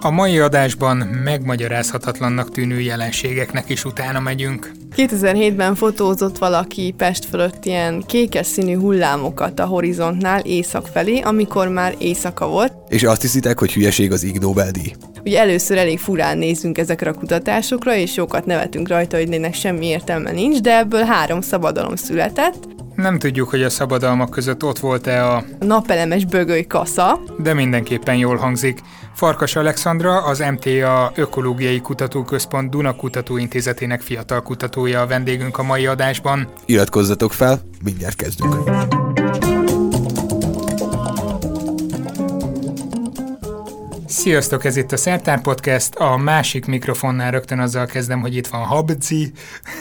A mai adásban megmagyarázhatatlannak tűnő jelenségeknek is utána megyünk. 2007-ben fotózott valaki Pest fölött ilyen kékes színű hullámokat a horizontnál észak felé, amikor már éjszaka volt. És azt hiszitek, hogy hülyeség az Ig Nobel-díj? Ugye először elég furán nézzünk ezekre a kutatásokra, és sokat nevetünk rajta, hogy ennek semmi értelme nincs, de ebből három szabadalom született. Nem tudjuk, hogy a szabadalmak között ott volt-e a napelemes bögöly kasza, de mindenképpen jól hangzik. Farkas Alexandra, az MTA Ökológiai Kutatóközpont Duna Kutatóintézetének fiatal kutatója a vendégünk a mai adásban. Iratkozzatok fel, mindjárt kezdünk. Sziasztok, ez itt a Szertár Podcast, a másik mikrofonnál rögtön azzal kezdem, hogy itt van Habci.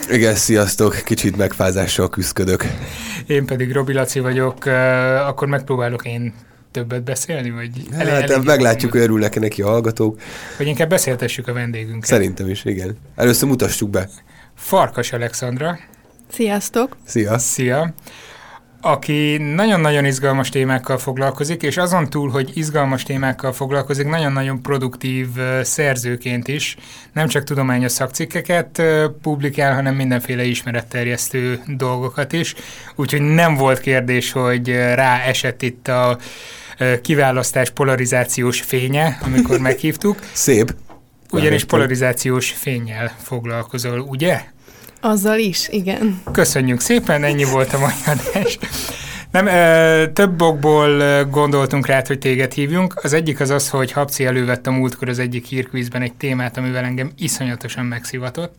Igen, sziasztok, kicsit megfázással küzdök. Én pedig Robi Laci vagyok, akkor megpróbálok én többet beszélni? Vagy elég, hát elég meglátjuk, hogy örülnek neki a hallgatók. Vagy inkább beszéltessük a vendégünket. Szerintem is, igen. Először mutassuk be. Farkas Alexandra. Sziasztok! Szia! Szia! Aki nagyon-nagyon izgalmas témákkal foglalkozik, és azon túl, hogy izgalmas témákkal foglalkozik, nagyon-nagyon produktív szerzőként is, nem csak tudományos szakcikkeket publikál, hanem mindenféle ismeretterjesztő dolgokat is, úgyhogy nem volt kérdés, hogy rá esett itt a kiválasztás polarizációs fénye, amikor meghívtuk. Szép. Ugyanis polarizációs fényjel foglalkozol, ugye? Azzal is, igen. Köszönjük szépen, ennyi volt a mai adás. Nem, ö, több okból gondoltunk rá, hogy téged hívjunk. Az egyik az az, hogy Habci elővett a múltkor az egyik hírkvízben egy témát, amivel engem iszonyatosan megszivatott.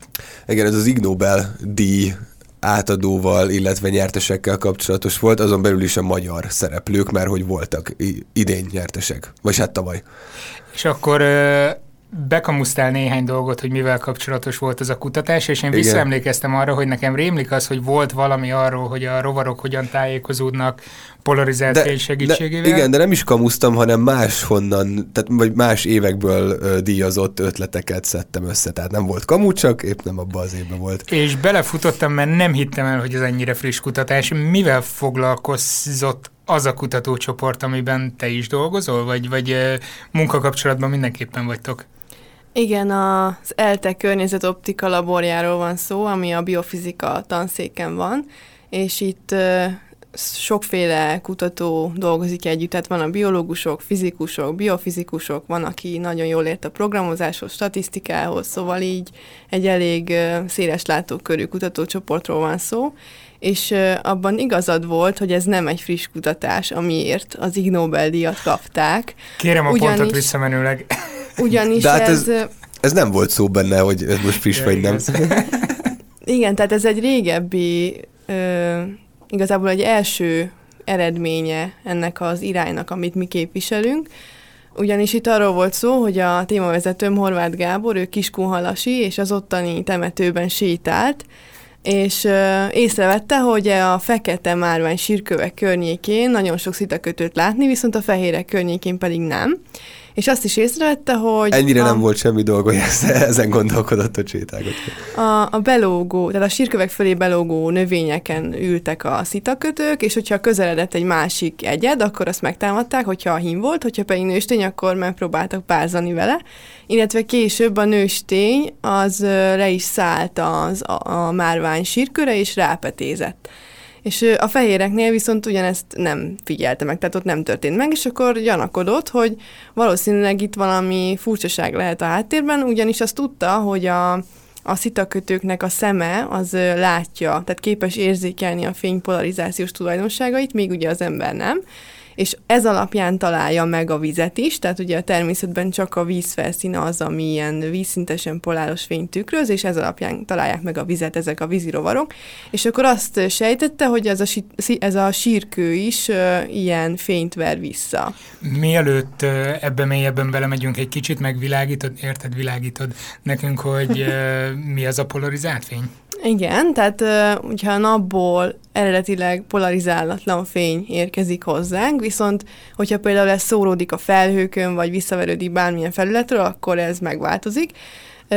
Igen, ez az Ig Nobel díj átadóval, illetve nyertesekkel kapcsolatos volt, azon belül is a magyar szereplők, mert hogy voltak idén nyertesek, vagy hát tavaly. És akkor bekamusztál néhány dolgot, hogy mivel kapcsolatos volt ez a kutatás, és én Igen. visszaemlékeztem arra, hogy nekem rémlik az, hogy volt valami arról, hogy a rovarok hogyan tájékozódnak polarizált fény segítségével. De, igen, de nem is kamusztam, hanem máshonnan, tehát vagy más évekből ö, díjazott ötleteket szedtem össze. Tehát nem volt kamu, csak épp nem abban az évben volt. És belefutottam, mert nem hittem el, hogy ez ennyire friss kutatás. Mivel foglalkozott az a kutatócsoport, amiben te is dolgozol, vagy, vagy munkakapcsolatban mindenképpen vagytok? Igen, az ELTE környezetoptika laborjáról van szó, ami a biofizika tanszéken van, és itt sokféle kutató dolgozik együtt, tehát van a biológusok, fizikusok, biofizikusok, van, aki nagyon jól ért a programozáshoz, statisztikához, szóval így egy elég széles látókörű kutatócsoportról van szó, és abban igazad volt, hogy ez nem egy friss kutatás, amiért az Ig Nobel-díjat kapták. Kérem a ugyanis, pontot visszamenőleg. Ugyanis De hát ez, ez, ez nem volt szó benne, hogy ez most friss ja, vagy nem. Igen, tehát ez egy régebbi, ö, igazából egy első eredménye ennek az iránynak, amit mi képviselünk. Ugyanis itt arról volt szó, hogy a témavezetőm Horváth Gábor, ő Kiskunhalasi, és az ottani temetőben sétált, és ö, észrevette, hogy a fekete márvány sírkövek környékén nagyon sok szitakötőt látni, viszont a fehérek környékén pedig nem és azt is észrevette, hogy... Ennyire a, nem volt semmi dolga, hogy ezen gondolkodott, hogy sétálgat. A, a belógó, tehát a sírkövek fölé belógó növényeken ültek a szitakötők, és hogyha közeledett egy másik egyed, akkor azt megtámadták, hogyha a hím volt, hogyha pedig nőstény, akkor megpróbáltak párzani vele, illetve később a nőstény az le is szállt az, a, a márvány sírköre, és rápetézett. És a fehéreknél viszont ugyanezt nem figyelte meg, tehát ott nem történt meg, és akkor gyanakodott, hogy valószínűleg itt valami furcsaság lehet a háttérben, ugyanis azt tudta, hogy a, a szitakötőknek a szeme az látja, tehát képes érzékelni a fénypolarizációs tulajdonságait, még ugye az ember nem, és ez alapján találja meg a vizet is, tehát ugye a természetben csak a víz felszíne az, ami ilyen vízszintesen poláros fényt tükröz, és ez alapján találják meg a vizet ezek a vízirovarok, és akkor azt sejtette, hogy ez a, ez a sírkő is ilyen fényt ver vissza. Mielőtt ebbe mélyebben belemegyünk egy kicsit, megvilágítod, érted, világítod nekünk, hogy mi az a polarizált fény? Igen, tehát hogyha a napból eredetileg polarizálatlan fény érkezik hozzánk, viszont hogyha például ez szóródik a felhőkön, vagy visszaverődik bármilyen felületről, akkor ez megváltozik.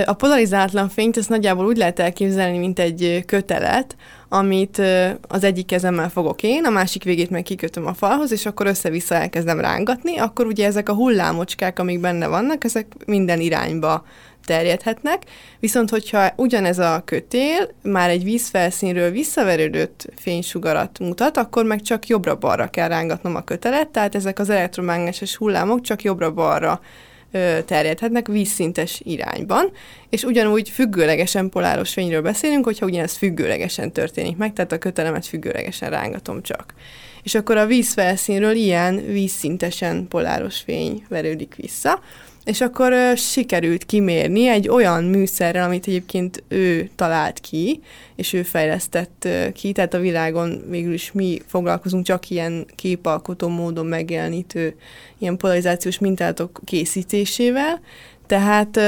A polarizátlan fényt ezt nagyjából úgy lehet elképzelni, mint egy kötelet, amit az egyik kezemmel fogok én, a másik végét meg kikötöm a falhoz, és akkor össze-vissza elkezdem rángatni, akkor ugye ezek a hullámocskák, amik benne vannak, ezek minden irányba terjedhetnek, viszont hogyha ugyanez a kötél már egy vízfelszínről visszaverődött fénysugarat mutat, akkor meg csak jobbra-balra kell rángatnom a kötelet, tehát ezek az elektromágneses hullámok csak jobbra-balra terjedhetnek vízszintes irányban, és ugyanúgy függőlegesen poláros fényről beszélünk, hogyha ugyanez függőlegesen történik meg, tehát a kötelemet függőlegesen rángatom csak. És akkor a vízfelszínről ilyen vízszintesen poláros fény verődik vissza, és akkor sikerült kimérni egy olyan műszerrel, amit egyébként ő talált ki, és ő fejlesztett ki, tehát a világon végül is mi foglalkozunk csak ilyen képalkotó módon megjelenítő ilyen polarizációs mintátok készítésével, tehát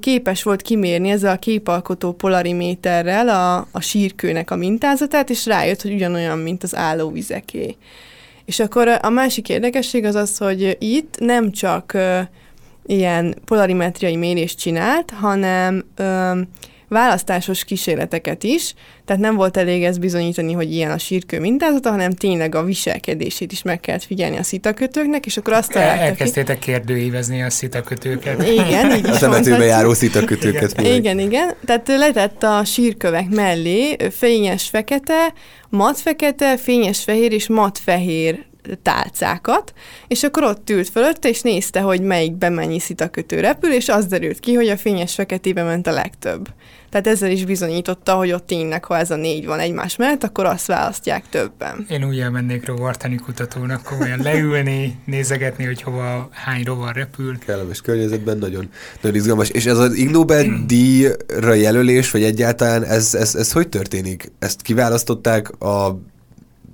képes volt kimérni ezzel a képalkotó polariméterrel a, a sírkőnek a mintázatát, és rájött, hogy ugyanolyan, mint az állóvizeké. És akkor a másik érdekesség az az, hogy itt nem csak ilyen polarimetriai mérést csinált, hanem ö, választásos kísérleteket is, tehát nem volt elég ezt bizonyítani, hogy ilyen a sírkő mintázata, hanem tényleg a viselkedését is meg kellett figyelni a szitakötőknek, és akkor azt találták Elkezdtétek kérdőívezni a szitakötőket. Igen, így A is temetőbe mondhatjuk. járó szitakötőket. Igen, igen, igen. Tehát letett a sírkövek mellé fényes fekete, mat fekete, fényes fehér és mat fehér tálcákat, és akkor ott ült fölötte, és nézte, hogy melyikben mennyi szitakötő repül, és az derült ki, hogy a fényes feketébe ment a legtöbb. Tehát ezzel is bizonyította, hogy ott tényleg, ha ez a négy van egymás mellett, akkor azt választják többen. Én úgy elmennék rovartani kutatónak, komolyan leülni, nézegetni, hogy hova hány rovar repül. kellemes környezetben, nagyon, nagyon izgalmas. És ez az Ig Nobel díjra jelölés, vagy egyáltalán ez, ez, ez hogy történik? Ezt kiválasztották a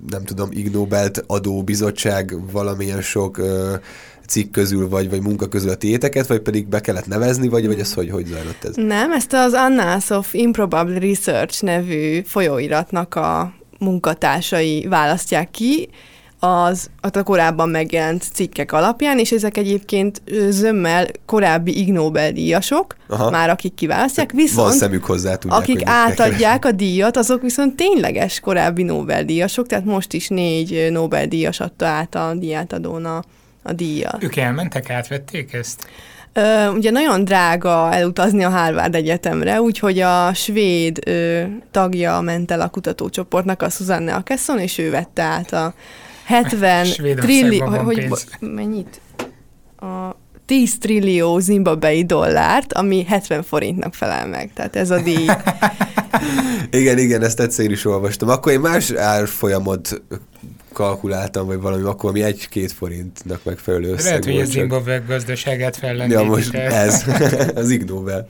nem tudom, Ig Nobelt adó bizottság valamilyen sok ö, cikk közül, vagy, vagy munka közül a tiéteket, vagy pedig be kellett nevezni, vagy, vagy ez hogy, hogy zajlott ez? Nem, ezt az Annals of Improbable Research nevű folyóiratnak a munkatársai választják ki, az a korábban megjelent cikkek alapján, és ezek egyébként zömmel korábbi Ig Nobel-díjasok, Aha. már akik kiválasztják, Van viszont szemük hozzá, tudják, akik átadják a díjat, azok viszont tényleges korábbi Nobel-díjasok, tehát most is négy Nobel-díjas adta át a díjátadón a, a díjat. Ők elmentek, átvették ezt? Ö, ugye nagyon drága elutazni a Harvard Egyetemre, úgyhogy a svéd ö, tagja ment el a kutatócsoportnak, a Susanne Akesson, és ő vette át a 70 Svédországban trillió... Hogy, pénz. mennyit? A 10 trillió zimbabwei dollárt, ami 70 forintnak felel meg. Tehát ez a díj. Igen, igen, ezt egyszer is olvastam. Akkor én más árfolyamot kalkuláltam, vagy valami, akkor mi egy-két forintnak megfelelő összeg Lehet, hogy a. Zimbabwe gazdaságát Ja, fellendítik most ez, az Ig Nobel.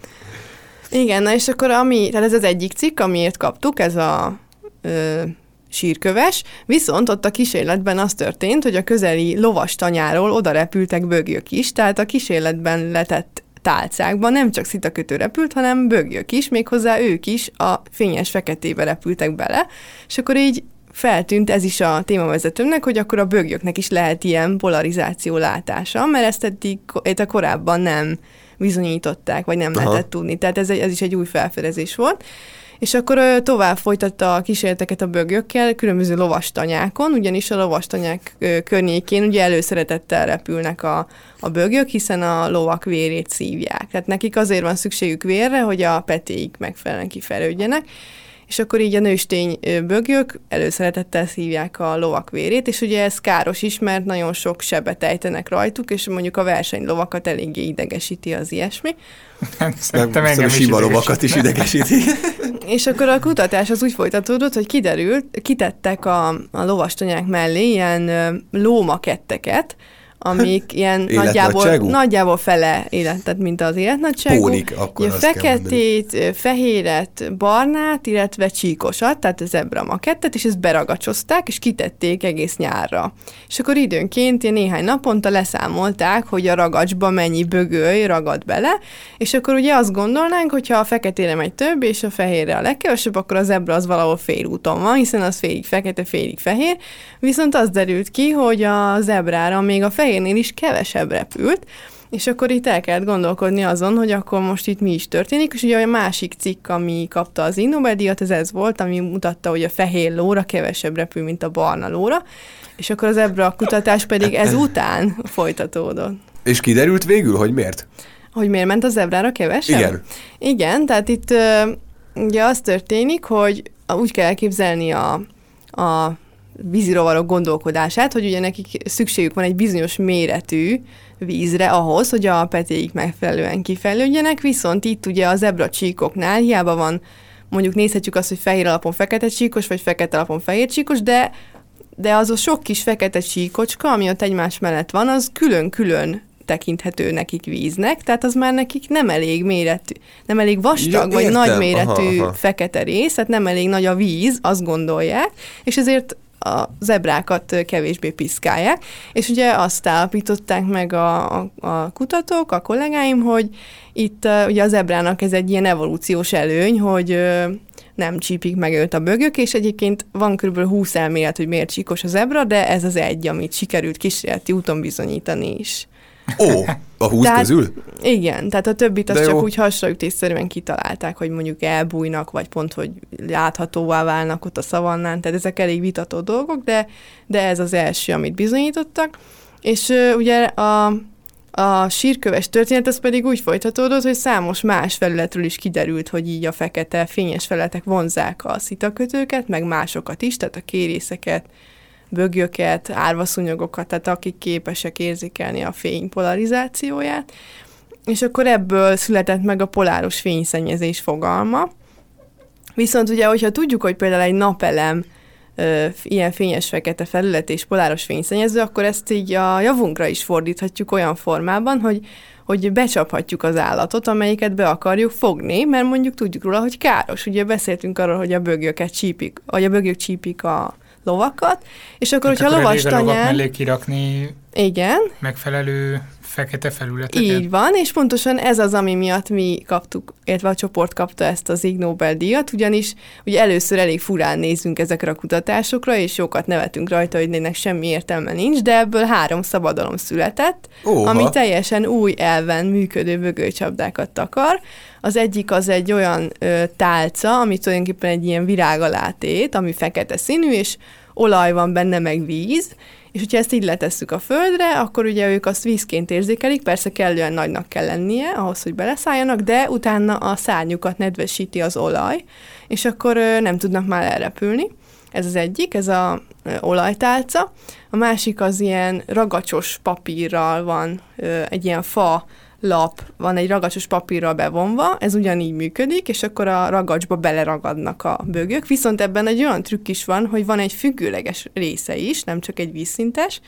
Igen, na és akkor ami, tehát ez az egyik cikk, amiért kaptuk, ez a ö, sírköves, viszont ott a kísérletben az történt, hogy a közeli lovas tanyáról oda repültek bögyök is, tehát a kísérletben letett tálcákban nem csak szitakötő repült, hanem bögyök is, méghozzá ők is a fényes feketébe repültek bele, és akkor így feltűnt ez is a témavezetőmnek, hogy akkor a bögyöknek is lehet ilyen polarizáció látása, mert ezt eddig ezt korábban nem bizonyították, vagy nem Aha. lehetett tudni. Tehát ez, ez is egy új felfedezés volt. És akkor ö, tovább folytatta a kísérleteket a bögyökkel különböző lovastanyákon, ugyanis a lovastanyák környékén ugye előszeretettel repülnek a, a bögyök, hiszen a lovak vérét szívják. Tehát nekik azért van szükségük vérre, hogy a petéik megfelelően kifelődjenek, és akkor így a nőstény bögyök előszeretettel szívják a lovak vérét, és ugye ez káros is, mert nagyon sok sebet ejtenek rajtuk, és mondjuk a versenylovakat eléggé idegesíti az ilyesmi. Szerintem Meg engem a is lovakat is idegesíti. És akkor a kutatás az úgy folytatódott, hogy kiderült, kitettek a, a lovastanyák mellé ilyen lómaketteket, amik ilyen nagyjából, nagyjából fele élet, tehát mint az életnagyságú. Pónik, akkor mondani. feketét, fehéret, barnát, illetve csíkosat, tehát a zebra makettet, és ezt beragacsozták, és kitették egész nyárra. És akkor időnként, ilyen néhány naponta leszámolták, hogy a ragacsba mennyi bögöly ragad bele, és akkor ugye azt gondolnánk, hogyha a feketére megy több, és a fehérre a legkevesebb, akkor a zebra az valahol félúton van, hiszen az félig fekete, félig fehér, viszont az derült ki, hogy a zebrára még a fehérnél is kevesebb repült, és akkor itt el kellett gondolkodni azon, hogy akkor most itt mi is történik, és ugye a másik cikk, ami kapta az Nobel-díjat, ez ez volt, ami mutatta, hogy a fehér lóra kevesebb repül, mint a barna lóra, és akkor az ebbre a kutatás pedig ez után folytatódott. És kiderült végül, hogy miért? Hogy miért ment a zebrára kevesebb? Igen. Igen, tehát itt ugye az történik, hogy úgy kell elképzelni a, a vízirovarok gondolkodását, hogy ugye nekik szükségük van egy bizonyos méretű vízre ahhoz, hogy a petéik megfelelően kifejlődjenek, viszont itt ugye a zebra csíkoknál hiába van, mondjuk nézhetjük azt, hogy fehér alapon fekete csíkos, vagy fekete alapon fehér csíkos, de de az a sok kis fekete csíkocska, ami ott egymás mellett van, az külön-külön tekinthető nekik víznek, tehát az már nekik nem elég méretű, nem elég vastag, ja, vagy nagy méretű aha, aha. fekete rész, tehát nem elég nagy a víz, azt gondolják, és ezért a zebrákat kevésbé piszkálják, és ugye azt állapították meg a, a, a kutatók, a kollégáim, hogy itt ugye a zebrának ez egy ilyen evolúciós előny, hogy nem csípik meg őt a bögök, és egyébként van kb. 20 elmélet, hogy miért csíkos a zebra, de ez az egy, amit sikerült kísérleti úton bizonyítani is. Ó, a húsz tehát, közül? Igen, tehát a többit azt csak úgy hasraütésszerűen kitalálták, hogy mondjuk elbújnak, vagy pont, hogy láthatóvá válnak ott a szavannán, tehát ezek elég vitató dolgok, de, de ez az első, amit bizonyítottak. És uh, ugye a, a sírköves történet az pedig úgy folytatódott, hogy számos más felületről is kiderült, hogy így a fekete fényes felületek vonzák a szitakötőket, meg másokat is, tehát a kérészeket, bögjöket, árvaszunyogokat, tehát akik képesek érzékelni a fény polarizációját. És akkor ebből született meg a poláros fényszennyezés fogalma. Viszont ugye, hogyha tudjuk, hogy például egy napelem ö, ilyen fényes fekete felület és poláros fényszennyező, akkor ezt így a javunkra is fordíthatjuk olyan formában, hogy hogy becsaphatjuk az állatot, amelyiket be akarjuk fogni, mert mondjuk tudjuk róla, hogy káros. Ugye beszéltünk arról, hogy a bögjöket csípik, vagy a bögyök csípik a lovakat, és akkor, hát hogyha akkor lovas mellé kirakni igen. megfelelő fekete felületeket. Így van, és pontosan ez az, ami miatt mi kaptuk, illetve a csoport kapta ezt az Ig Nobel-díjat, ugyanis ugye először elég furán nézünk ezekre a kutatásokra, és jókat nevetünk rajta, hogy ennek semmi értelme nincs, de ebből három szabadalom született, Óha. ami teljesen új elven működő bögőcsapdákat takar. Az egyik az egy olyan ö, tálca, ami tulajdonképpen egy ilyen virágalátét, ami fekete színű, és olaj van benne, meg víz, és hogyha ezt így letesszük a földre, akkor ugye ők azt vízként érzékelik, persze kellően nagynak kell lennie ahhoz, hogy beleszálljanak, de utána a szárnyukat nedvesíti az olaj, és akkor nem tudnak már elrepülni. Ez az egyik, ez a olajtálca. A másik az ilyen ragacsos papírral van, egy ilyen fa lap van egy ragacsos papírral bevonva, ez ugyanígy működik, és akkor a ragacsba beleragadnak a bögök, viszont ebben egy olyan trükk is van, hogy van egy függőleges része is, nem csak egy vízszintes,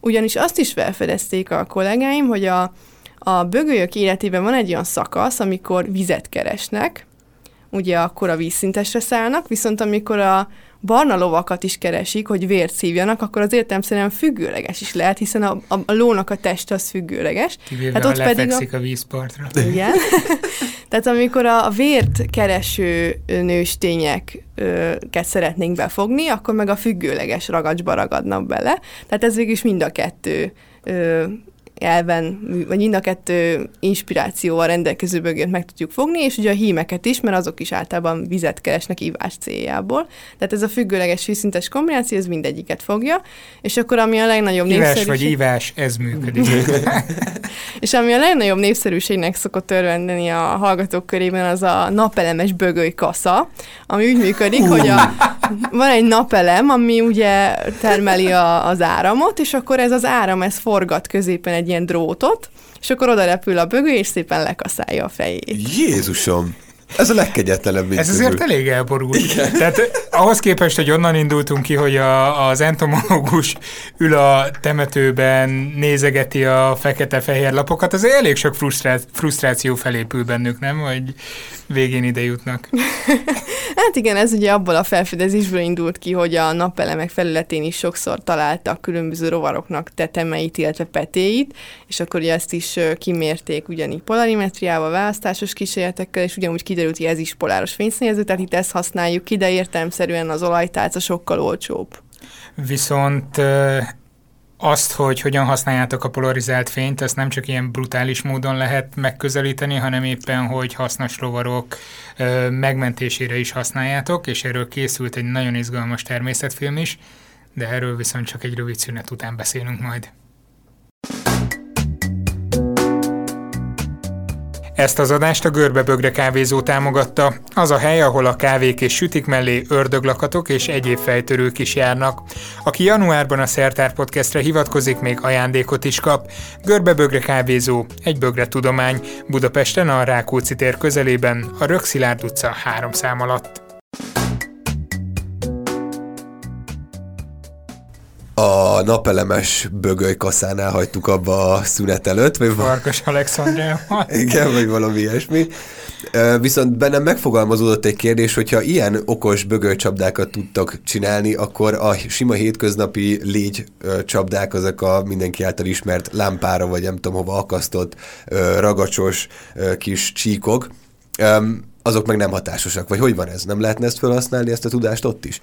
ugyanis azt is felfedezték a kollégáim, hogy a, a bögölyök életében van egy olyan szakasz, amikor vizet keresnek, ugye akkor a vízszintesre szállnak, viszont amikor a barna lovakat is keresik, hogy vért szívjanak, akkor az értelmszerűen függőleges is lehet, hiszen a, a, a lónak a teste az függőleges. Kivéve, hát ott pedig a... a vízpartra. Igen. Tehát amikor a, a vért kereső nőstényeket szeretnénk befogni, akkor meg a függőleges ragacsba ragadnak bele. Tehát ez végül is mind a kettő elven, vagy mind a kettő inspirációval rendelkező bögét meg tudjuk fogni, és ugye a hímeket is, mert azok is általában vizet keresnek ivás céljából. Tehát ez a függőleges vízszintes kombináció, ez mindegyiket fogja, és akkor ami a legnagyobb Ivás népszerűség... vagy ívás, ez működik. és ami a legnagyobb népszerűségnek szokott örvendeni a hallgatók körében, az a napelemes bögöly kasza, ami úgy működik, uh. hogy a, van egy napelem, ami ugye termeli a, az áramot, és akkor ez az áram, ez forgat középen egy ilyen drótot, és akkor oda repül a bögő, és szépen lekaszálja a fejét. Jézusom! Ez a legkegyetlenebb Ez azért elég elborult. Igen. Tehát ahhoz képest, hogy onnan indultunk ki, hogy a, az entomológus ül a temetőben, nézegeti a fekete-fehér lapokat, azért elég sok frusztrá- frusztráció felépül bennük, nem? Hogy végén ide jutnak. hát igen, ez ugye abból a felfedezésből indult ki, hogy a napelemek felületén is sokszor találtak különböző rovaroknak tetemeit, illetve petéit, és akkor ugye ezt is kimérték ugyanígy polarimetriával, választásos kísérletekkel, és ugyanúgy kiderült, hogy ez is poláros fényszennyező, tehát itt ezt használjuk ki, de értelemszerűen az olajtálca sokkal olcsóbb. Viszont azt, hogy hogyan használjátok a polarizált fényt, ezt nem csak ilyen brutális módon lehet megközelíteni, hanem éppen, hogy hasznos rovarok megmentésére is használjátok, és erről készült egy nagyon izgalmas természetfilm is, de erről viszont csak egy rövid szünet után beszélünk majd. Ezt az adást a Görbebögre kávézó támogatta. Az a hely, ahol a kávék és sütik mellé ördöglakatok és egyéb fejtörők is járnak. Aki januárban a Szertár Podcastre hivatkozik, még ajándékot is kap. Görbebögre kávézó, egy bögre tudomány, Budapesten a Rákóczi tér közelében, a Rökszilárd utca három szám alatt. A napelemes bögöly kaszánál hagytuk abba a szünet előtt. Vagy Farkas Alexandrával. Igen, vagy valami ilyesmi. Viszont bennem megfogalmazódott egy kérdés, hogyha ilyen okos bögölcsapdákat tudtak csinálni, akkor a sima hétköznapi légy csapdák, azok a mindenki által ismert lámpára, vagy nem tudom hova akasztott ragacsos kis csíkok, azok meg nem hatásosak. Vagy hogy van ez? Nem lehetne ezt felhasználni, ezt a tudást ott is?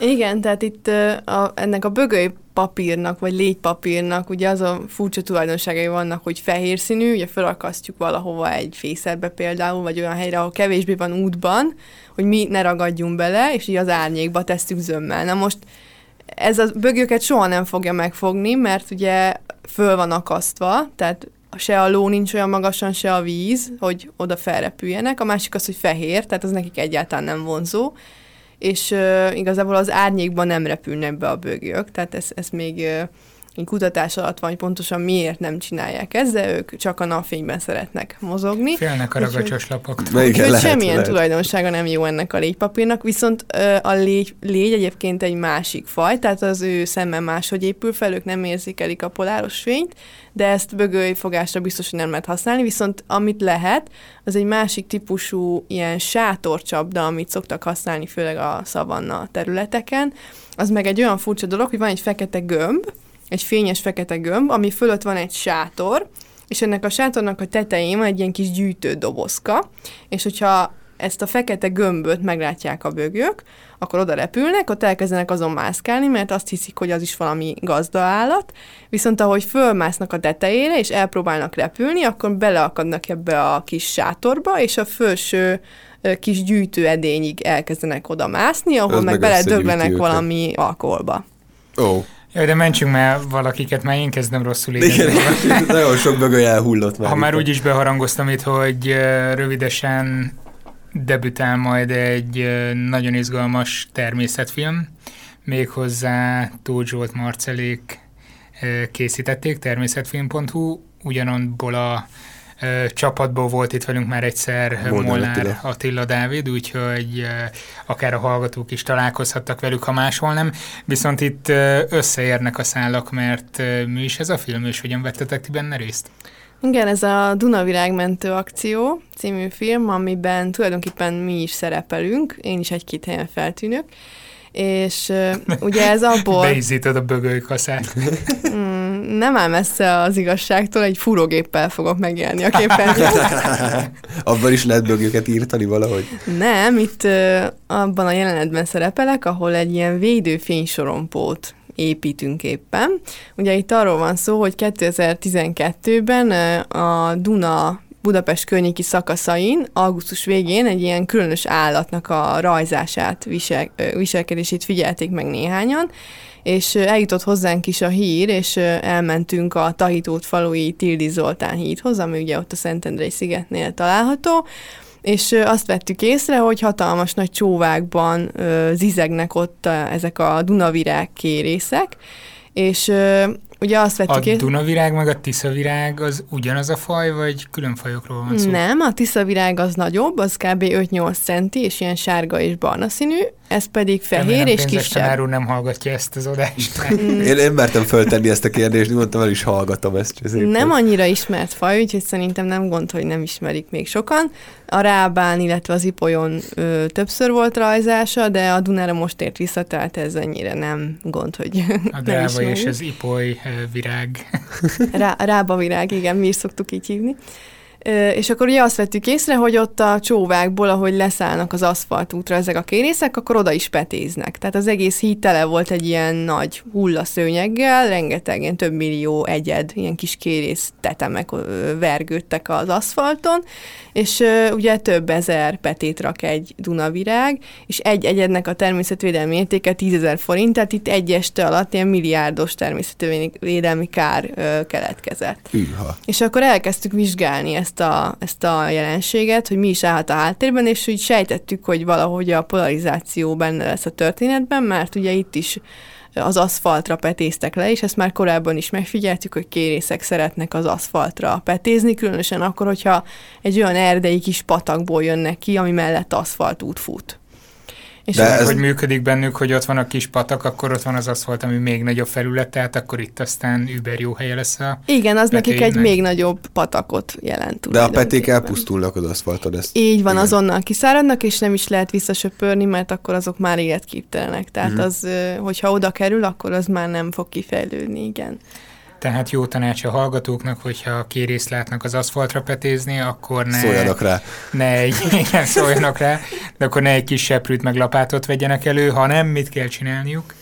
Igen, tehát itt a, ennek a bögöly papírnak, vagy légypapírnak, ugye az a furcsa tulajdonságai vannak, hogy fehér színű, ugye felakasztjuk valahova egy fészerbe például, vagy olyan helyre, ahol kevésbé van útban, hogy mi ne ragadjunk bele, és így az árnyékba tesztük zömmel. Na most ez a bögőket soha nem fogja megfogni, mert ugye föl van akasztva, tehát se a ló nincs olyan magasan, se a víz, hogy oda felrepüljenek. A másik az, hogy fehér, tehát az nekik egyáltalán nem vonzó és uh, igazából az árnyékban nem repülnek be a bögök, tehát ez, ez még uh, kutatás alatt van, hogy pontosan miért nem csinálják ezt, de ők csak a napfényben szeretnek mozogni. Félnek a ragacsos lapoktól. Úgyhogy semmilyen lehet. tulajdonsága nem jó ennek a légypapírnak, viszont a légy, légy egyébként egy másik faj, tehát az ő szemmel máshogy épül fel, ők nem érzékelik a poláros fényt, de ezt bögői fogásra biztos, hogy nem lehet használni, viszont amit lehet, az egy másik típusú ilyen sátorcsapda, amit szoktak használni, főleg a szavanna területeken, az meg egy olyan furcsa dolog, hogy van egy fekete gömb, egy fényes fekete gömb, ami fölött van egy sátor, és ennek a sátornak a tetején van egy ilyen kis gyűjtő dobozka, és hogyha ezt a fekete gömböt meglátják a bögök, akkor oda repülnek, ott elkezdenek azon mászkálni, mert azt hiszik, hogy az is valami gazda állat, viszont ahogy fölmásznak a tetejére, és elpróbálnak repülni, akkor beleakadnak ebbe a kis sátorba, és a felső kis gyűjtő edényig elkezdenek oda mászni, ahol Ez meg, meg beledöglenek valami alkoholba. Ó. Oh. Jaj, de mentsünk már valakiket, már én kezdem rosszul érezni. Igen, nagyon sok bögöly elhullott már. Ha már úgy is beharangoztam itt, hogy rövidesen debütál majd egy nagyon izgalmas természetfilm, méghozzá Tóth Zsolt Marcelék készítették, természetfilm.hu, ugyanabból a csapatból volt itt velünk már egyszer Molnár, Molnár Attila. Attila Dávid, úgyhogy akár a hallgatók is találkozhattak velük, ha máshol nem. Viszont itt összeérnek a szálak, mert mi is ez a film, és hogyan vettetek ti benne részt? Igen, ez a Dunavirágmentő akció című film, amiben tulajdonképpen mi is szerepelünk, én is egy-két helyen feltűnök, és ugye ez abból... Beízíted a bögölykaszát. mm, nem áll messze az igazságtól, egy fúrógéppel fogok megjelenni a képernyőn. abban is lehet bögöket írtani valahogy? Nem, itt abban a jelenetben szerepelek, ahol egy ilyen védőfénysorompót építünk éppen. Ugye itt arról van szó, hogy 2012-ben a Duna Budapest környéki szakaszain augusztus végén egy ilyen különös állatnak a rajzását, visel, viselkedését figyelték meg néhányan, és eljutott hozzánk is a hír, és elmentünk a Tahitót falui Tildi Zoltán hídhoz, ami ugye ott a Szentendrei szigetnél található, és azt vettük észre, hogy hatalmas nagy csóvákban zizegnek ott ezek a Dunavirág kérészek, és ugye azt vettük A Dunavirág meg a Tiszavirág az ugyanaz a faj, vagy külön fajokról van szó? Nem, a Tiszavirág az nagyobb, az kb. 5-8 centi, és ilyen sárga és barna színű, ez pedig fehér Remélem, és kisebb. nem hallgatja ezt az adást. én, én mertem föltenni ezt a kérdést, mondtam, el is hallgatom ezt. Nem annyira ismert faj, úgyhogy szerintem nem gond, hogy nem ismerik még sokan. A Rábán, illetve az Ipolyon ö, többször volt rajzása, de a Dunára most ért vissza, tehát ez ennyire nem gond, hogy A Drába és az Ipoly virág. Rá, rába virág, igen, mi is szoktuk így hívni. és akkor ugye azt vettük észre, hogy ott a csóvákból, ahogy leszállnak az aszfaltútra ezek a kérészek, akkor oda is petéznek. Tehát az egész híd tele volt egy ilyen nagy hullaszőnyeggel, rengeteg, ilyen több millió egyed, ilyen kis kérész tetemek vergődtek az aszfalton, és ugye több ezer petét rak egy Dunavirág, és egy egyednek a természetvédelmi értéke 10 ezer forint, tehát itt egy este alatt ilyen milliárdos természetvédelmi kár keletkezett. Üha. És akkor elkezdtük vizsgálni ezt ezt a, ezt a jelenséget, hogy mi is állhat a háttérben, és úgy sejtettük, hogy valahogy a polarizáció benne lesz a történetben, mert ugye itt is az aszfaltra petéztek le, és ezt már korábban is megfigyeltük, hogy kérészek szeretnek az aszfaltra petézni, különösen akkor, hogyha egy olyan erdei kis patakból jönnek ki, ami mellett aszfaltút fut. És De ez... hogy működik bennük, hogy ott van a kis patak, akkor ott van az aszfalt, ami még nagyobb felület, tehát akkor itt aztán über jó helye lesz a Igen, az nekik egy még nagyobb patakot jelent. De a peték elpusztulnak az aszfalton. Ezt... Így van, Igen. azonnal kiszáradnak, és nem is lehet visszasöpörni, mert akkor azok már életképtelenek. Tehát mm-hmm. az, hogyha oda kerül, akkor az már nem fog kifejlődni, igen. Tehát jó tanács a hallgatóknak, hogyha kérészt látnak az aszfaltra petézni, akkor ne... Szóljanak rá. Ne egy, igen, szóljanak rá, de akkor ne egy kis seprűt meg lapátot vegyenek elő, hanem mit kell csinálniuk?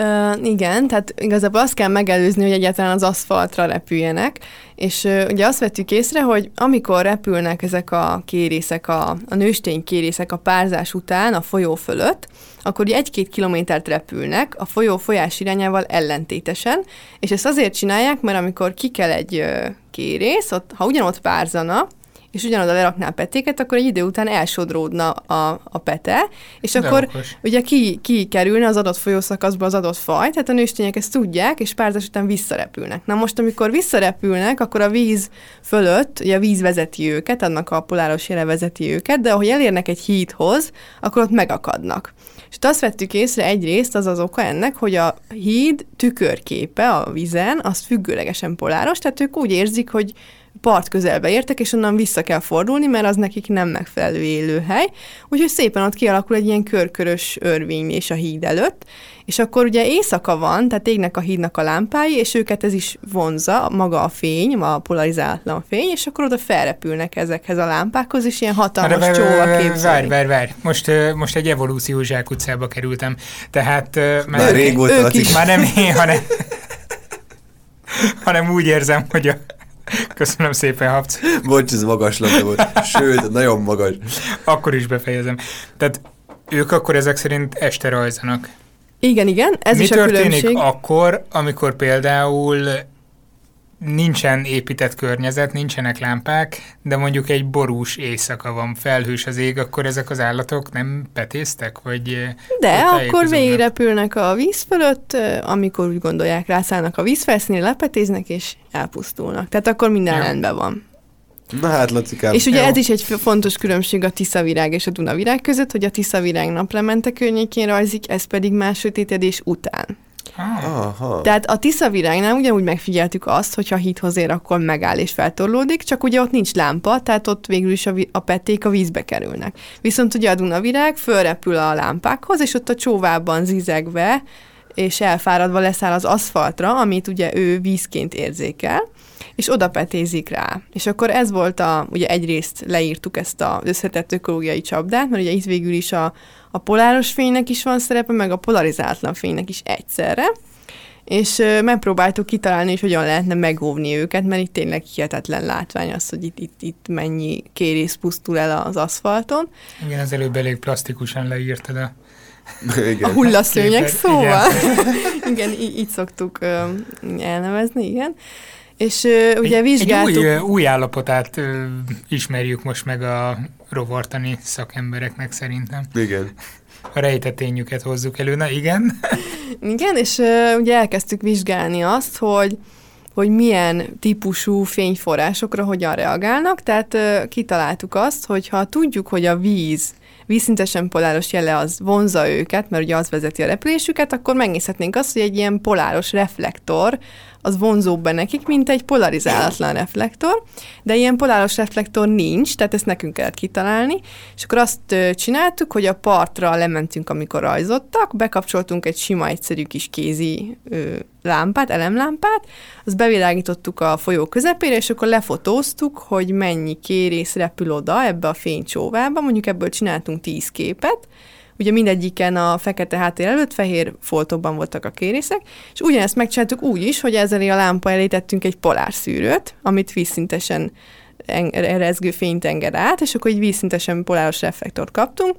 Uh, igen, tehát igazából azt kell megelőzni, hogy egyáltalán az aszfaltra repüljenek, és uh, ugye azt vettük észre, hogy amikor repülnek ezek a kérészek, a, a nőstény kérészek a párzás után a folyó fölött, akkor egy-két kilométert repülnek a folyó folyás irányával ellentétesen, és ezt azért csinálják, mert amikor ki egy uh, kérész, ott, ha ugyanott párzana, és ugyanoda leraknál petéket, akkor egy idő után elsodródna a, a pete, és De akkor okos. ugye ki, ki kerülne az adott folyószakaszba az adott faj, tehát a nőstények ezt tudják, és párzás után visszarepülnek. Na most, amikor visszarepülnek, akkor a víz fölött, ugye a víz vezeti őket, annak a poláros jele vezeti őket, de ahogy elérnek egy hídhoz, akkor ott megakadnak. És azt vettük észre egyrészt, az az oka ennek, hogy a híd tükörképe a vízen, az függőlegesen poláros, tehát ők úgy érzik, hogy part közelbe értek, és onnan vissza kell fordulni, mert az nekik nem megfelelő élőhely. Úgyhogy szépen ott kialakul egy ilyen körkörös örvény és a híd előtt, és akkor ugye éjszaka van, tehát égnek a hídnak a lámpái, és őket ez is vonza, maga a fény, a polarizálatlan fény, és akkor oda felrepülnek ezekhez a lámpákhoz, és ilyen hatalmas csóva képzelni. Várj, várj, várj. Most, most egy evolúciós zsákutcába kerültem. Tehát már, már régóta ők is. Már nem én, hanem, hanem úgy érzem, hogy a Köszönöm szépen, Habc. Bocs, ez magas labda volt. Sőt, nagyon magas. Akkor is befejezem. Tehát ők akkor ezek szerint este rajzanak. Igen, igen, ez Mi is a történik különbség. akkor, amikor például nincsen épített környezet, nincsenek lámpák, de mondjuk egy borús éjszaka van, felhős az ég, akkor ezek az állatok nem petéztek? Vagy eh, de, akkor végigrepülnek a víz fölött, eh, amikor úgy gondolják, rászállnak a vízfelszínre, lepetéznek és elpusztulnak. Tehát akkor minden ja. rendben van. Na hát, Lacikám. És ugye Jó. ez is egy fontos különbség a Tiszavirág és a Dunavirág között, hogy a Tiszavirág naplemente környékén rajzik, ez pedig más sötétedés után. Aha. Tehát a Tisza virágnál ugyanúgy megfigyeltük azt, hogy ha híthoz ér, akkor megáll és feltorlódik, csak ugye ott nincs lámpa, tehát ott végül is a, a peték a vízbe kerülnek. Viszont ugye a Dunavirág fölrepül a lámpákhoz, és ott a csóvában zizegve és elfáradva leszáll az aszfaltra, amit ugye ő vízként érzékel, és oda petézik rá. És akkor ez volt a, ugye egyrészt leírtuk ezt az összetett ökológiai csapdát, mert ugye itt végül is a, a poláros fénynek is van szerepe, meg a polarizátlan fénynek is egyszerre, és megpróbáltuk kitalálni, hogy hogyan lehetne megóvni őket, mert itt tényleg hihetetlen látvány az, hogy itt, itt, itt mennyi kérész pusztul el az aszfalton. Igen, az előbb elég plastikusan leírtad a igen. A hullaszőnyeg szóval. Igen, igen így, így szoktuk ö, elnevezni, igen. És ö, ugye egy, vizsgáltuk... Egy új, új állapotát ö, ismerjük most meg a rovartani szakembereknek szerintem. Igen. A rejtetényüket hozzuk elő, na igen. igen, és ö, ugye elkezdtük vizsgálni azt, hogy hogy milyen típusú fényforrásokra hogyan reagálnak, tehát ö, kitaláltuk azt, hogy ha tudjuk, hogy a víz vízszintesen poláros jele az vonza őket, mert ugye az vezeti a repülésüket, akkor megnézhetnénk azt, hogy egy ilyen poláros reflektor az vonzóbb be nekik, mint egy polarizálatlan reflektor, de ilyen poláros reflektor nincs, tehát ezt nekünk kellett kitalálni, és akkor azt csináltuk, hogy a partra lementünk, amikor rajzottak, bekapcsoltunk egy sima, egyszerű kis kézi lámpát, elemlámpát, azt bevilágítottuk a folyó közepére, és akkor lefotóztuk, hogy mennyi kérész repül oda ebbe a fénycsóvába, mondjuk ebből csináltunk tíz képet, ugye mindegyiken a fekete háttér előtt fehér foltokban voltak a kérészek, és ugyanezt megcsináltuk úgy is, hogy ezzel a lámpa elé tettünk egy polárszűrőt, amit vízszintesen rezgő fényt enged át, és akkor egy vízszintesen poláros reflektort kaptunk,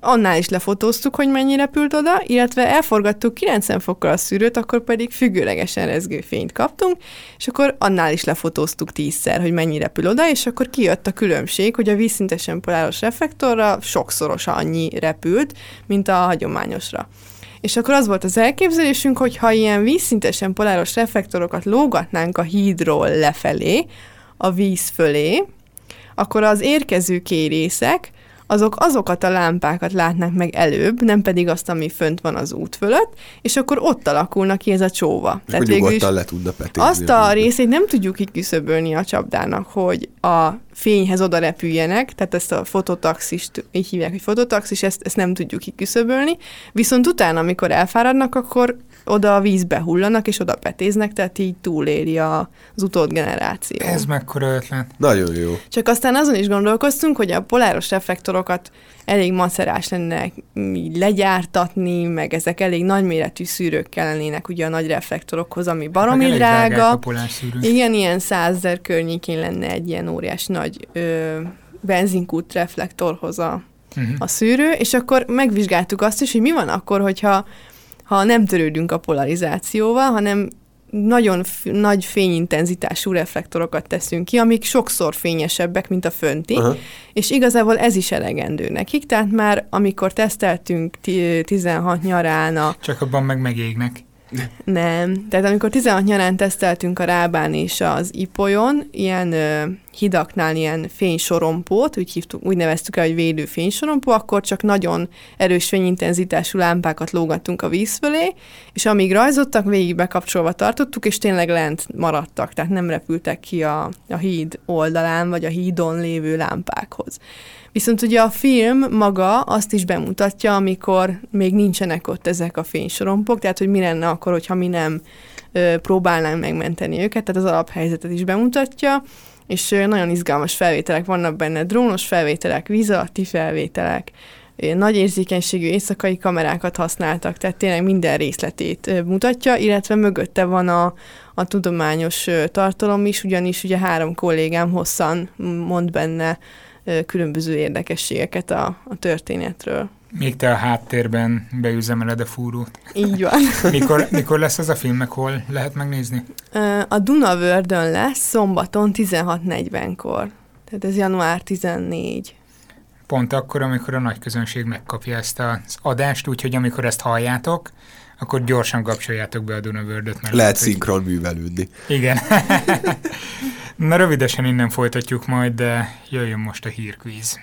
annál is lefotóztuk, hogy mennyi repült oda, illetve elforgattuk 90 fokkal a szűrőt, akkor pedig függőlegesen rezgő fényt kaptunk, és akkor annál is lefotóztuk tízszer, hogy mennyi repül oda, és akkor kijött a különbség, hogy a vízszintesen poláros reflektorra sokszoros annyi repült, mint a hagyományosra. És akkor az volt az elképzelésünk, hogy ha ilyen vízszintesen poláros reflektorokat lógatnánk a hídról lefelé, a víz fölé, akkor az érkező kérészek azok azokat a lámpákat látnák meg előbb, nem pedig azt, ami fönt van az út fölött, és akkor ott alakulnak ki ez a csóva. Tehát végül is le tudna Azt a részét nem tudjuk kiküszöbölni a csapdának, hogy a fényhez oda repüljenek, tehát ezt a fototaxist, így hívják, hogy fototaxis, ezt, ezt nem tudjuk kiküszöbölni, viszont utána, amikor elfáradnak, akkor oda a vízbe hullanak, és oda petéznek, tehát így túléli az utód generáció. Ez mekkora ötlet. Nagyon jó. Csak aztán azon is gondolkoztunk, hogy a poláros reflektorokat elég macerás lenne legyártatni, meg ezek elég nagyméretű szűrők kellenének ugye a nagy reflektorokhoz, ami baromi meg drága. Igen, ilyen százezer környékén lenne egy ilyen óriás nagy ö, benzinkút reflektorhoz a, uh-huh. a szűrő, és akkor megvizsgáltuk azt is, hogy mi van akkor, hogyha ha nem törődünk a polarizációval, hanem nagyon f- nagy fényintenzitású reflektorokat teszünk ki, amik sokszor fényesebbek, mint a fönti, uh-huh. és igazából ez is elegendő nekik, tehát már amikor teszteltünk 16 nyarán a... Csak abban meg megégnek. Nem. Tehát amikor 16 nyarán teszteltünk a Rábán és az Ipolyon, ilyen ö, hidaknál ilyen fénysorompót, úgy, hívtuk, úgy neveztük el, hogy védő fénysorompó, akkor csak nagyon erős fényintenzitású lámpákat lógattunk a víz fölé, és amíg rajzottak, végig bekapcsolva tartottuk, és tényleg lent maradtak, tehát nem repültek ki a, a híd oldalán, vagy a hídon lévő lámpákhoz. Viszont ugye a film maga azt is bemutatja, amikor még nincsenek ott ezek a fénysorompok, tehát hogy mi lenne akkor, hogyha mi nem ö, próbálnánk megmenteni őket, tehát az alaphelyzetet is bemutatja, és nagyon izgalmas felvételek vannak benne, drónos felvételek, víz alatti felvételek, nagy érzékenységű éjszakai kamerákat használtak, tehát tényleg minden részletét mutatja, illetve mögötte van a, a tudományos tartalom is, ugyanis ugye három kollégám hosszan mond benne különböző érdekességeket a, a történetről. Még te a háttérben beüzemeled a fúrót. Így van. mikor, mikor lesz az a film, meg hol lehet megnézni? A Dunavördön lesz szombaton 16.40-kor. Tehát ez január 14. Pont akkor, amikor a nagy közönség megkapja ezt az adást, úgyhogy amikor ezt halljátok, akkor gyorsan kapcsoljátok be a Dunavördöt. Mert lehet szinkron művelődni. Igen. Na rövidesen innen folytatjuk majd, de jöjjön most a hírkvíz.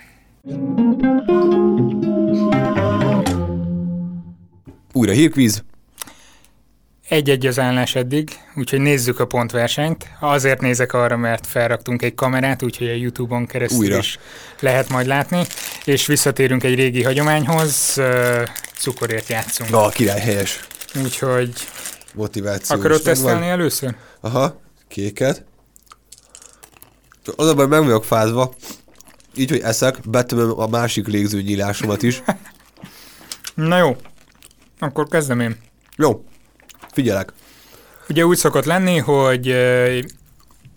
Újra hírkvíz. Egy-egy az állás eddig, úgyhogy nézzük a pontversenyt. Azért nézek arra, mert felraktunk egy kamerát, úgyhogy a Youtube-on keresztül Újra. is lehet majd látni. És visszatérünk egy régi hagyományhoz, cukorért játszunk. Na, király helyes. Úgyhogy... Motiváció. Akarod tesztelni először? Aha, kéket. Az a baj, meg vagyok fázva. Így, hogy eszek, betömöm a másik légzőnyílásomat is. Na jó, akkor kezdem én. Jó, figyelek. Ugye úgy szokott lenni, hogy uh,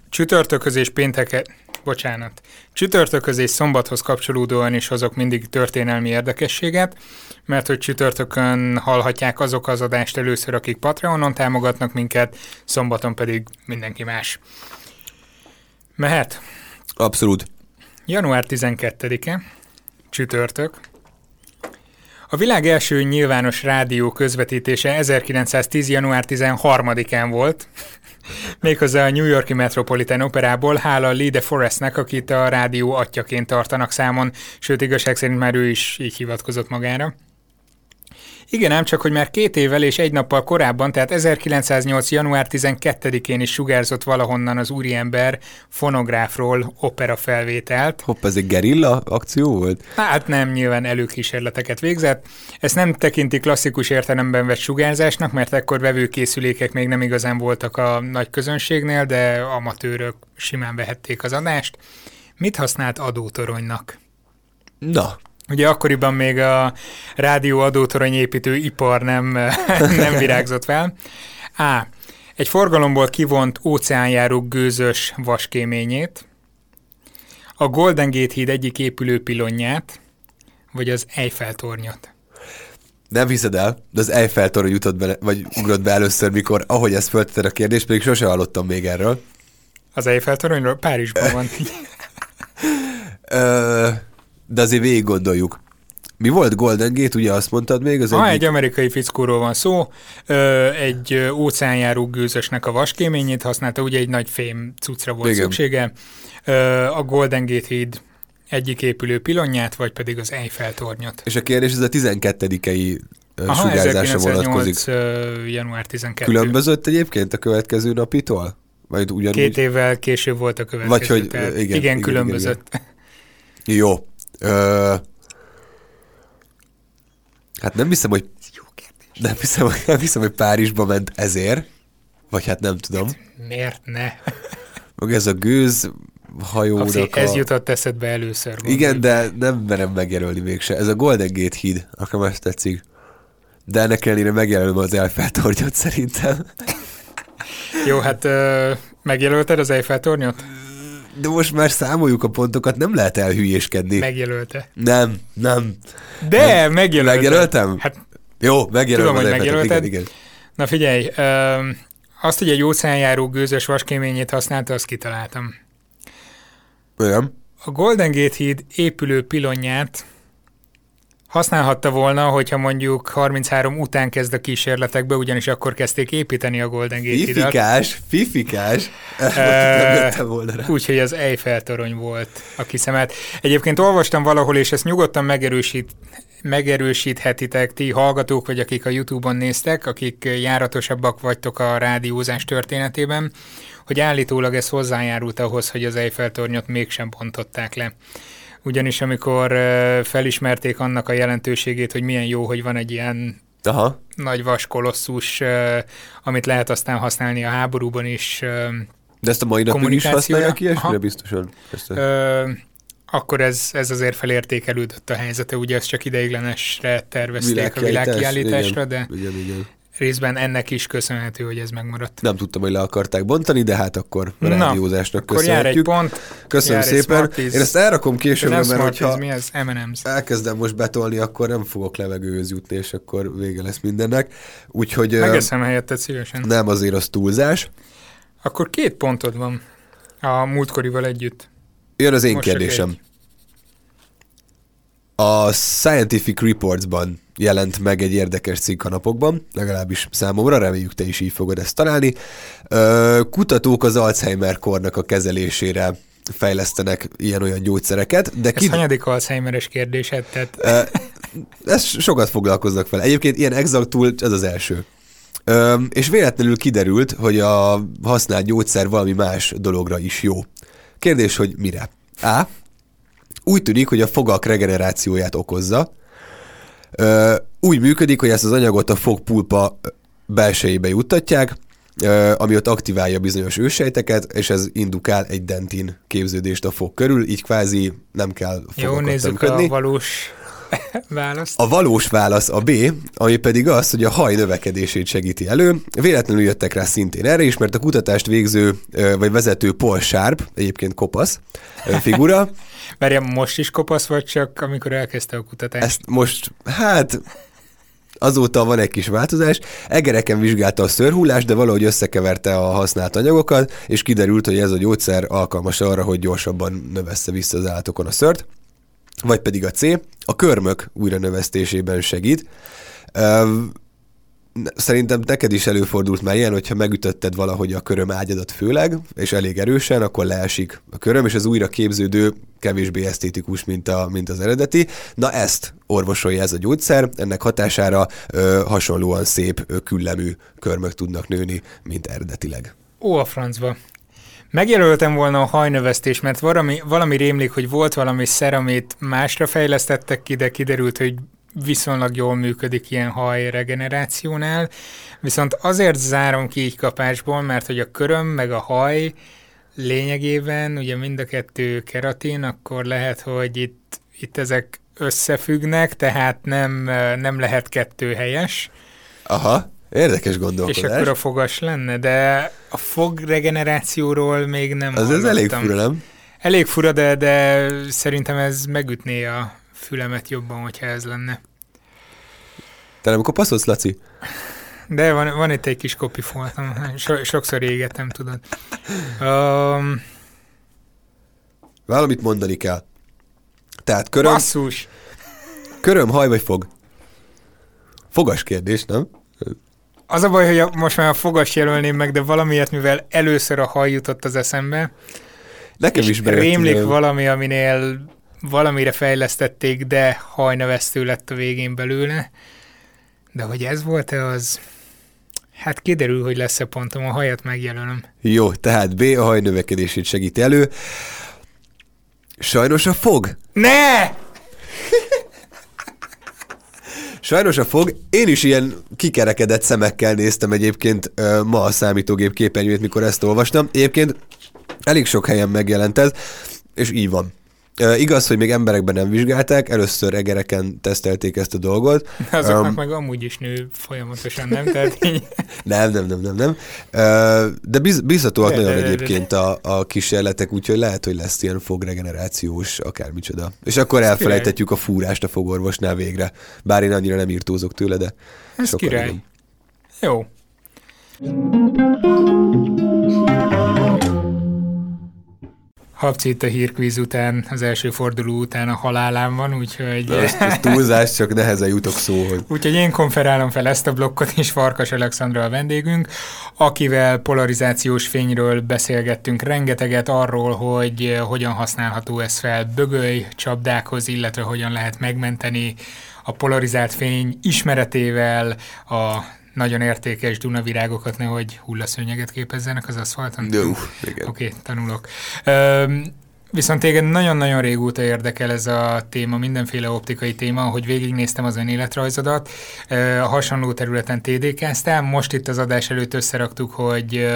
csütörtökhöz és pénteket, bocsánat, csütörtökhöz és szombathoz kapcsolódóan is hozok mindig történelmi érdekességet, mert hogy csütörtökön hallhatják azok az adást először, akik Patreonon támogatnak minket, szombaton pedig mindenki más. Mehet? Abszolút. Január 12-e, csütörtök. A világ első nyilvános rádió közvetítése 1910. január 13-án volt, méghozzá a New Yorki Metropolitan Operából, hála Lee de Forestnek, akit a rádió atyaként tartanak számon, sőt igazság szerint már ő is így hivatkozott magára. Igen, ám csak, hogy már két évvel és egy nappal korábban, tehát 1908. január 12-én is sugárzott valahonnan az úriember fonográfról opera felvételt. Hopp, ez egy gerilla akció volt? Hát nem, nyilván előkísérleteket végzett. Ezt nem tekinti klasszikus értelemben vett sugárzásnak, mert ekkor vevőkészülékek még nem igazán voltak a nagy közönségnél, de amatőrök simán vehették az adást. Mit használt adótoronynak? Na, Ugye akkoriban még a rádió adótorony építő ipar nem, nem virágzott fel. A. Egy forgalomból kivont óceánjáró gőzös vaskéményét, a Golden Gate híd egyik épülő pilonját, vagy az Eiffel tornyot. nem hiszed el, de az Eiffel torony jutott be, vagy ugrott be először, mikor, ahogy ezt föltetted a kérdést, pedig sose hallottam még erről. Az Eiffel toronyról Párizsban van. Ö, de azért végig gondoljuk. Mi volt Golden Gate, ugye azt mondtad még? Az Ha egyik... egy amerikai fickóról van szó, ö, egy óceánjáró gőzösnek a vaskéményét használta, ugye egy nagy fém cuccra volt Igen. szüksége. Ö, a Golden Gate híd egyik épülő pilonját, vagy pedig az Eiffel tornyot. És a kérdés, ez a 12-i ö, Aha, sugárzásra vonatkozik. 1908. ö, január 12. Különbözött egyébként a következő napitól? Vagy ugyanúgy? Két évvel később volt a következő. Vagy hogy- tehát igen, igen, igen, igen, különbözött. Jó. Ö... Hát nem hiszem, hogy Jó kérdés. nem hiszem, hogy, nem hiszem, hogy Párizsba ment ezért. Vagy hát nem tudom. Miért ne? Meg ez a gőz hajónak Apci, a... ez jutott eszedbe először. gondolj. Igen, de nem merem megjelölni mégse. Ez a Golden Gate híd, nekem ezt tetszik. De ennek ellenére megjelölöm az Eiffel szerintem. Jó, hát ö, megjelölted az Eiffel tornyot? De most már számoljuk a pontokat, nem lehet elhülyéskedni. Megjelölte. Nem, nem. De, megjelölted. Megjelöltem? Hát, Jó, megjelölöm Tudom, hogy megjelölted. Igen, igen. na figyelj, ö, azt, hogy egy óceánjáró gőzös vaskéményét használta, azt kitaláltam. Olyan. A Golden Gate híd épülő pilonját használhatta volna, hogyha mondjuk 33 után kezd a kísérletekbe, ugyanis akkor kezdték építeni a Golden Gate hidat. Fifikás, fifikás. Úgyhogy az Eiffel torony volt a kiszemelt. Egyébként olvastam valahol, és ezt nyugodtan megerősít, megerősíthetitek ti hallgatók, vagy akik a Youtube-on néztek, akik járatosabbak vagytok a rádiózás történetében, hogy állítólag ez hozzájárult ahhoz, hogy az Eiffel tornyot mégsem bontották le. Ugyanis amikor felismerték annak a jelentőségét, hogy milyen jó, hogy van egy ilyen Aha. nagy ö, amit lehet aztán használni a háborúban is, De ezt a mai napig is használják ilyesmire biztosan? Ezt a... Akkor ez, ez azért felértékelődött a helyzete, ugye ezt csak ideiglenesre tervezték a Világkiállítás? világkiállításra, Igen. de Igen, igen. Részben ennek is köszönhető, hogy ez megmaradt. Nem tudtam, hogy le akarták bontani, de hát akkor rádiózásnak Akkor jár egy köszönhetjük. pont. Köszönöm jár szépen. Smarties. Én ezt elrakom nem mert Smarties, hogyha mi ez? M&M's. elkezdem most betolni, akkor nem fogok levegőhöz jutni, és akkor vége lesz mindennek. Úgyhogy Megeszem helyetted szívesen. nem azért az túlzás. Akkor két pontod van a múltkorival együtt. Jön az én Most kérdésem. egy. A Scientific Reports-ban jelent meg egy érdekes cikk a napokban, legalábbis számomra, reméljük te is így fogod ezt találni. Kutatók az Alzheimer-kornak a kezelésére fejlesztenek ilyen-olyan gyógyszereket, de Ez ki... hanyadik Alzheimeres kérdésed? Tehát Ö, ezt sokat foglalkoznak vele. Egyébként ilyen exaktul ez az első. És véletlenül kiderült, hogy a használt gyógyszer valami más dologra is jó. Kérdés, hogy mire? A. Úgy tűnik, hogy a fogak regenerációját okozza. Úgy működik, hogy ezt az anyagot a fogpulpa belsejébe juttatják, ami ott aktiválja bizonyos ősejteket, és ez indukál egy dentin képződést a fog körül, így kvázi nem kell jó, fogakat nézzük tömködni. a valós választ. A valós válasz a B, ami pedig az, hogy a haj növekedését segíti elő. Véletlenül jöttek rá szintén erre is, mert a kutatást végző vagy vezető Paul Sharp, egyébként kopasz figura, Várjál, most is kopasz vagy csak, amikor elkezdte a kutatást? ezt most, hát azóta van egy kis változás. Egereken vizsgálta a szőrhullást, de valahogy összekeverte a használt anyagokat, és kiderült, hogy ez a gyógyszer alkalmas arra, hogy gyorsabban növessze vissza az állatokon a szőrt. Vagy pedig a C, a körmök újra növesztésében segít. Szerintem neked is előfordult már ilyen, hogyha megütötted valahogy a köröm ágyadat főleg, és elég erősen, akkor leesik a köröm, és az újra képződő kevésbé esztétikus, mint, a, mint az eredeti. Na ezt orvosolja ez a gyógyszer, ennek hatására ö, hasonlóan szép, küllemű körmök tudnak nőni, mint eredetileg. Ó, a francba. Megjelöltem volna a hajnövesztés, mert valami, valami rémlik, hogy volt valami szer, amit másra fejlesztettek ki, de kiderült, hogy viszonylag jól működik ilyen hajregenerációnál, viszont azért zárom ki így kapásból, mert hogy a köröm meg a haj lényegében ugye mind a kettő keratin, akkor lehet, hogy itt, itt ezek összefüggnek, tehát nem, nem lehet kettő helyes. Aha, érdekes gondolkodás. És akkor a fogas lenne, de a fog regenerációról még nem Az ez elég fura, nem? Elég fura, de, de szerintem ez megütné a fülemet jobban, hogyha ez lenne. Te nem akkor passzolsz, Laci? De van, van itt egy kis kopifoltam, so, sokszor égettem, tudod. Um, Valamit mondani kell. Tehát köröm... Basszus! Köröm, haj vagy fog? Fogas kérdés, nem? Az a baj, hogy most már a fogas jelölném meg, de valamiért, mivel először a haj jutott az eszembe, Nekem is bejött. Rémlik ide. valami, aminél valamire fejlesztették, de hajnevesztő lett a végén belőle. De hogy ez volt-e az... Hát kiderül, hogy lesz-e pontom, a hajat megjelölöm. Jó, tehát B a haj növekedését segít elő. Sajnos a fog. Ne! Sajnos a fog. Én is ilyen kikerekedett szemekkel néztem egyébként ma a számítógép képernyőjét, mikor ezt olvastam. Egyébként elég sok helyen megjelent ez, és így van. Uh, igaz, hogy még emberekben nem vizsgálták, először egereken tesztelték ezt a dolgot. Azoknak um, meg amúgy is nő folyamatosan, nem? Tehát így... nem, nem, nem, nem, nem. Uh, de biz, biztatóak de, nagyon de, de, egyébként de, de. A, a kísérletek, úgyhogy lehet, hogy lesz ilyen fogregenerációs, akármicsoda. És akkor elfelejtetjük a fúrást a fogorvosnál végre. Bár én annyira nem írtózok tőle, de Ez király. Jó. Habci itt a hírkvíz után, az első forduló után a halálán van, úgyhogy... De ez, ez túlzás, csak nehezen jutok szóhoz. Úgyhogy én konferálom fel ezt a blokkot, és Farkas Alexandra a vendégünk, akivel polarizációs fényről beszélgettünk rengeteget arról, hogy hogyan használható ez fel bögöly csapdákhoz, illetve hogyan lehet megmenteni a polarizált fény ismeretével a nagyon értékes dunavirágokat, nehogy hullaszőnyeget képezzenek az aszfalton. Oké, okay, tanulok. Üm, Viszont téged nagyon-nagyon régóta érdekel ez a téma, mindenféle optikai téma, hogy végignéztem az önéletrajzodat, a hasonló területen TDK-ztál, most itt az adás előtt összeraktuk, hogy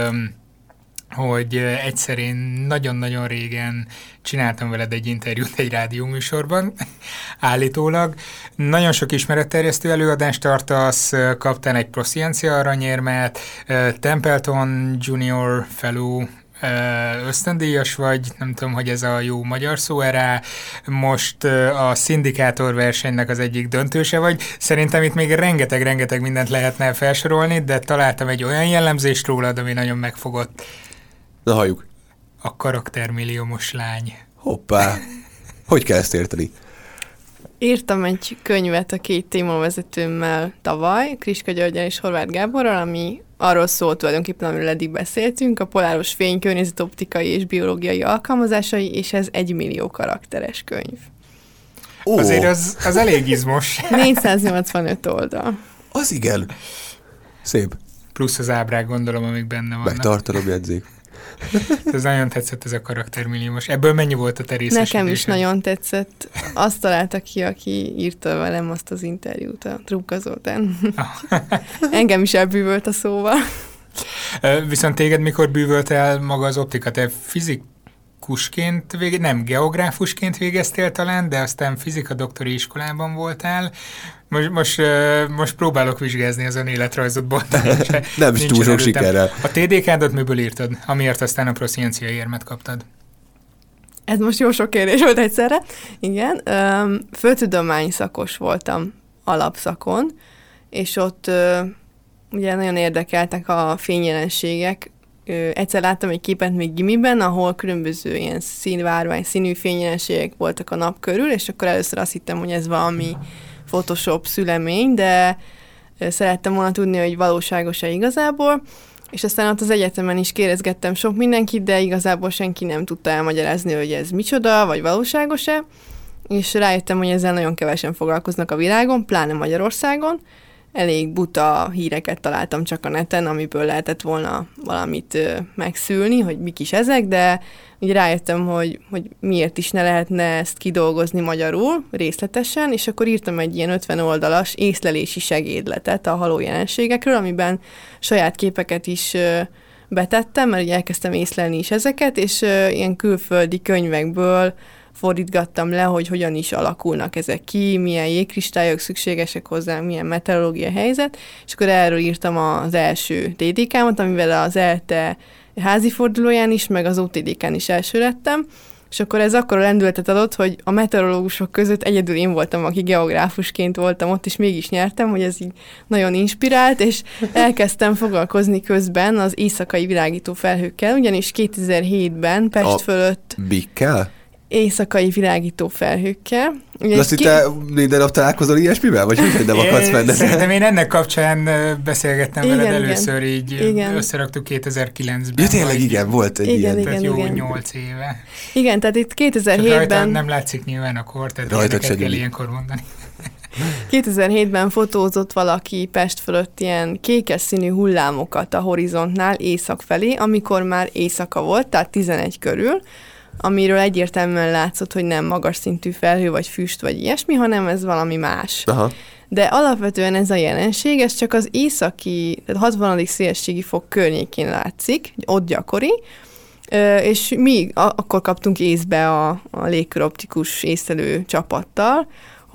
hogy egyszer én nagyon-nagyon régen csináltam veled egy interjút egy rádióműsorban, állítólag. Nagyon sok ismeretterjesztő előadást tartasz, kaptál egy Prosciencia aranyérmet, Templeton Junior Fellow ösztöndíjas vagy, nem tudom, hogy ez a jó magyar szó erre, most a szindikátor versenynek az egyik döntőse vagy. Szerintem itt még rengeteg-rengeteg mindent lehetne felsorolni, de találtam egy olyan jellemzést rólad, ami nagyon megfogott. Na halljuk. A karaktermilliómos lány. Hoppá. Hogy kell ezt érteni? Írtam egy könyvet a két témavezetőmmel tavaly, Kriska Györgyel és Horváth Gáborral, ami arról szólt tulajdonképpen, amiről eddig beszéltünk, a poláros fény környezetoptikai és biológiai alkalmazásai, és ez egy millió karakteres könyv. Ó. Azért az, az elég izmos. 485 oldal. Az igen. Szép. Plusz az ábrák gondolom, amik benne vannak. Megtartalom jegyzék. Ez nagyon tetszett ez a karaktermilliómos. Ebből mennyi volt a te Nekem is nagyon tetszett. Azt találta ki, aki írta velem azt az interjút a Trubka Zoltán. Engem is elbűvölt a szóval. Viszont téged mikor bűvölt el maga az optika? Te fizik fizikusként, vége, nem geográfusként végeztél talán, de aztán fizika doktori iskolában voltál. Most, most, most próbálok vizsgázni az önéletrajzodból. nem is túl sok sikerrel. A TDK-dat miből írtad, amiért aztán a prosziencia érmet kaptad? Ez most jó sok kérdés volt egyszerre. Igen, földtudomány szakos voltam alapszakon, és ott ugye nagyon érdekeltek a fényjelenségek, egyszer láttam egy képet még gimiben, ahol különböző ilyen színvárvány, színű fényjelenségek voltak a nap körül, és akkor először azt hittem, hogy ez valami Photoshop szülemény, de szerettem volna tudni, hogy valóságos-e igazából, és aztán ott az egyetemen is kérdezgettem sok mindenkit, de igazából senki nem tudta elmagyarázni, hogy ez micsoda, vagy valóságos-e, és rájöttem, hogy ezzel nagyon kevesen foglalkoznak a világon, pláne Magyarországon, elég buta híreket találtam csak a neten, amiből lehetett volna valamit megszülni, hogy mik is ezek, de úgy rájöttem, hogy, hogy miért is ne lehetne ezt kidolgozni magyarul részletesen, és akkor írtam egy ilyen 50 oldalas észlelési segédletet a haló jelenségekről, amiben saját képeket is betettem, mert ugye elkezdtem észlelni is ezeket, és ilyen külföldi könyvekből fordítgattam le, hogy hogyan is alakulnak ezek ki, milyen jégkristályok szükségesek hozzá, milyen meteorológia helyzet, és akkor erről írtam az első DDK-mat, amivel az ELTE házi fordulóján is, meg az OTDK-n is első lettem, és akkor ez akkor lendületet adott, hogy a meteorológusok között egyedül én voltam, aki geográfusként voltam ott, és mégis nyertem, hogy ez így nagyon inspirált, és elkezdtem foglalkozni közben az éjszakai világító felhőkkel, ugyanis 2007-ben Pest a fölött... Bikkel? Éjszakai világító felhőkkel. Ugye Azt, hogy ki... te minden nap találkozol ilyesmivel? Vagy hogy nem akarsz benne? Szerintem én ennek kapcsán beszélgettem igen, veled igen. először, így igen. összeraktuk 2009-ben. Ja, tényleg igen, volt egy igen, ilyen. Igen, tehát jó igen. 8 éve. Igen, tehát itt 2007-ben... nem látszik nyilván a kor, tehát Rajta kell ilyenkor mondani. 2007-ben fotózott valaki Pest fölött ilyen kékes színű hullámokat a horizontnál észak felé, amikor már éjszaka volt, tehát 11 körül, amiről egyértelműen látszott, hogy nem magas szintű felhő, vagy füst, vagy ilyesmi, hanem ez valami más. Aha. De alapvetően ez a jelenség, ez csak az északi, tehát 60. szélességi fok környékén látszik, ott gyakori, és mi akkor kaptunk észbe a, a légköroptikus észlelő csapattal,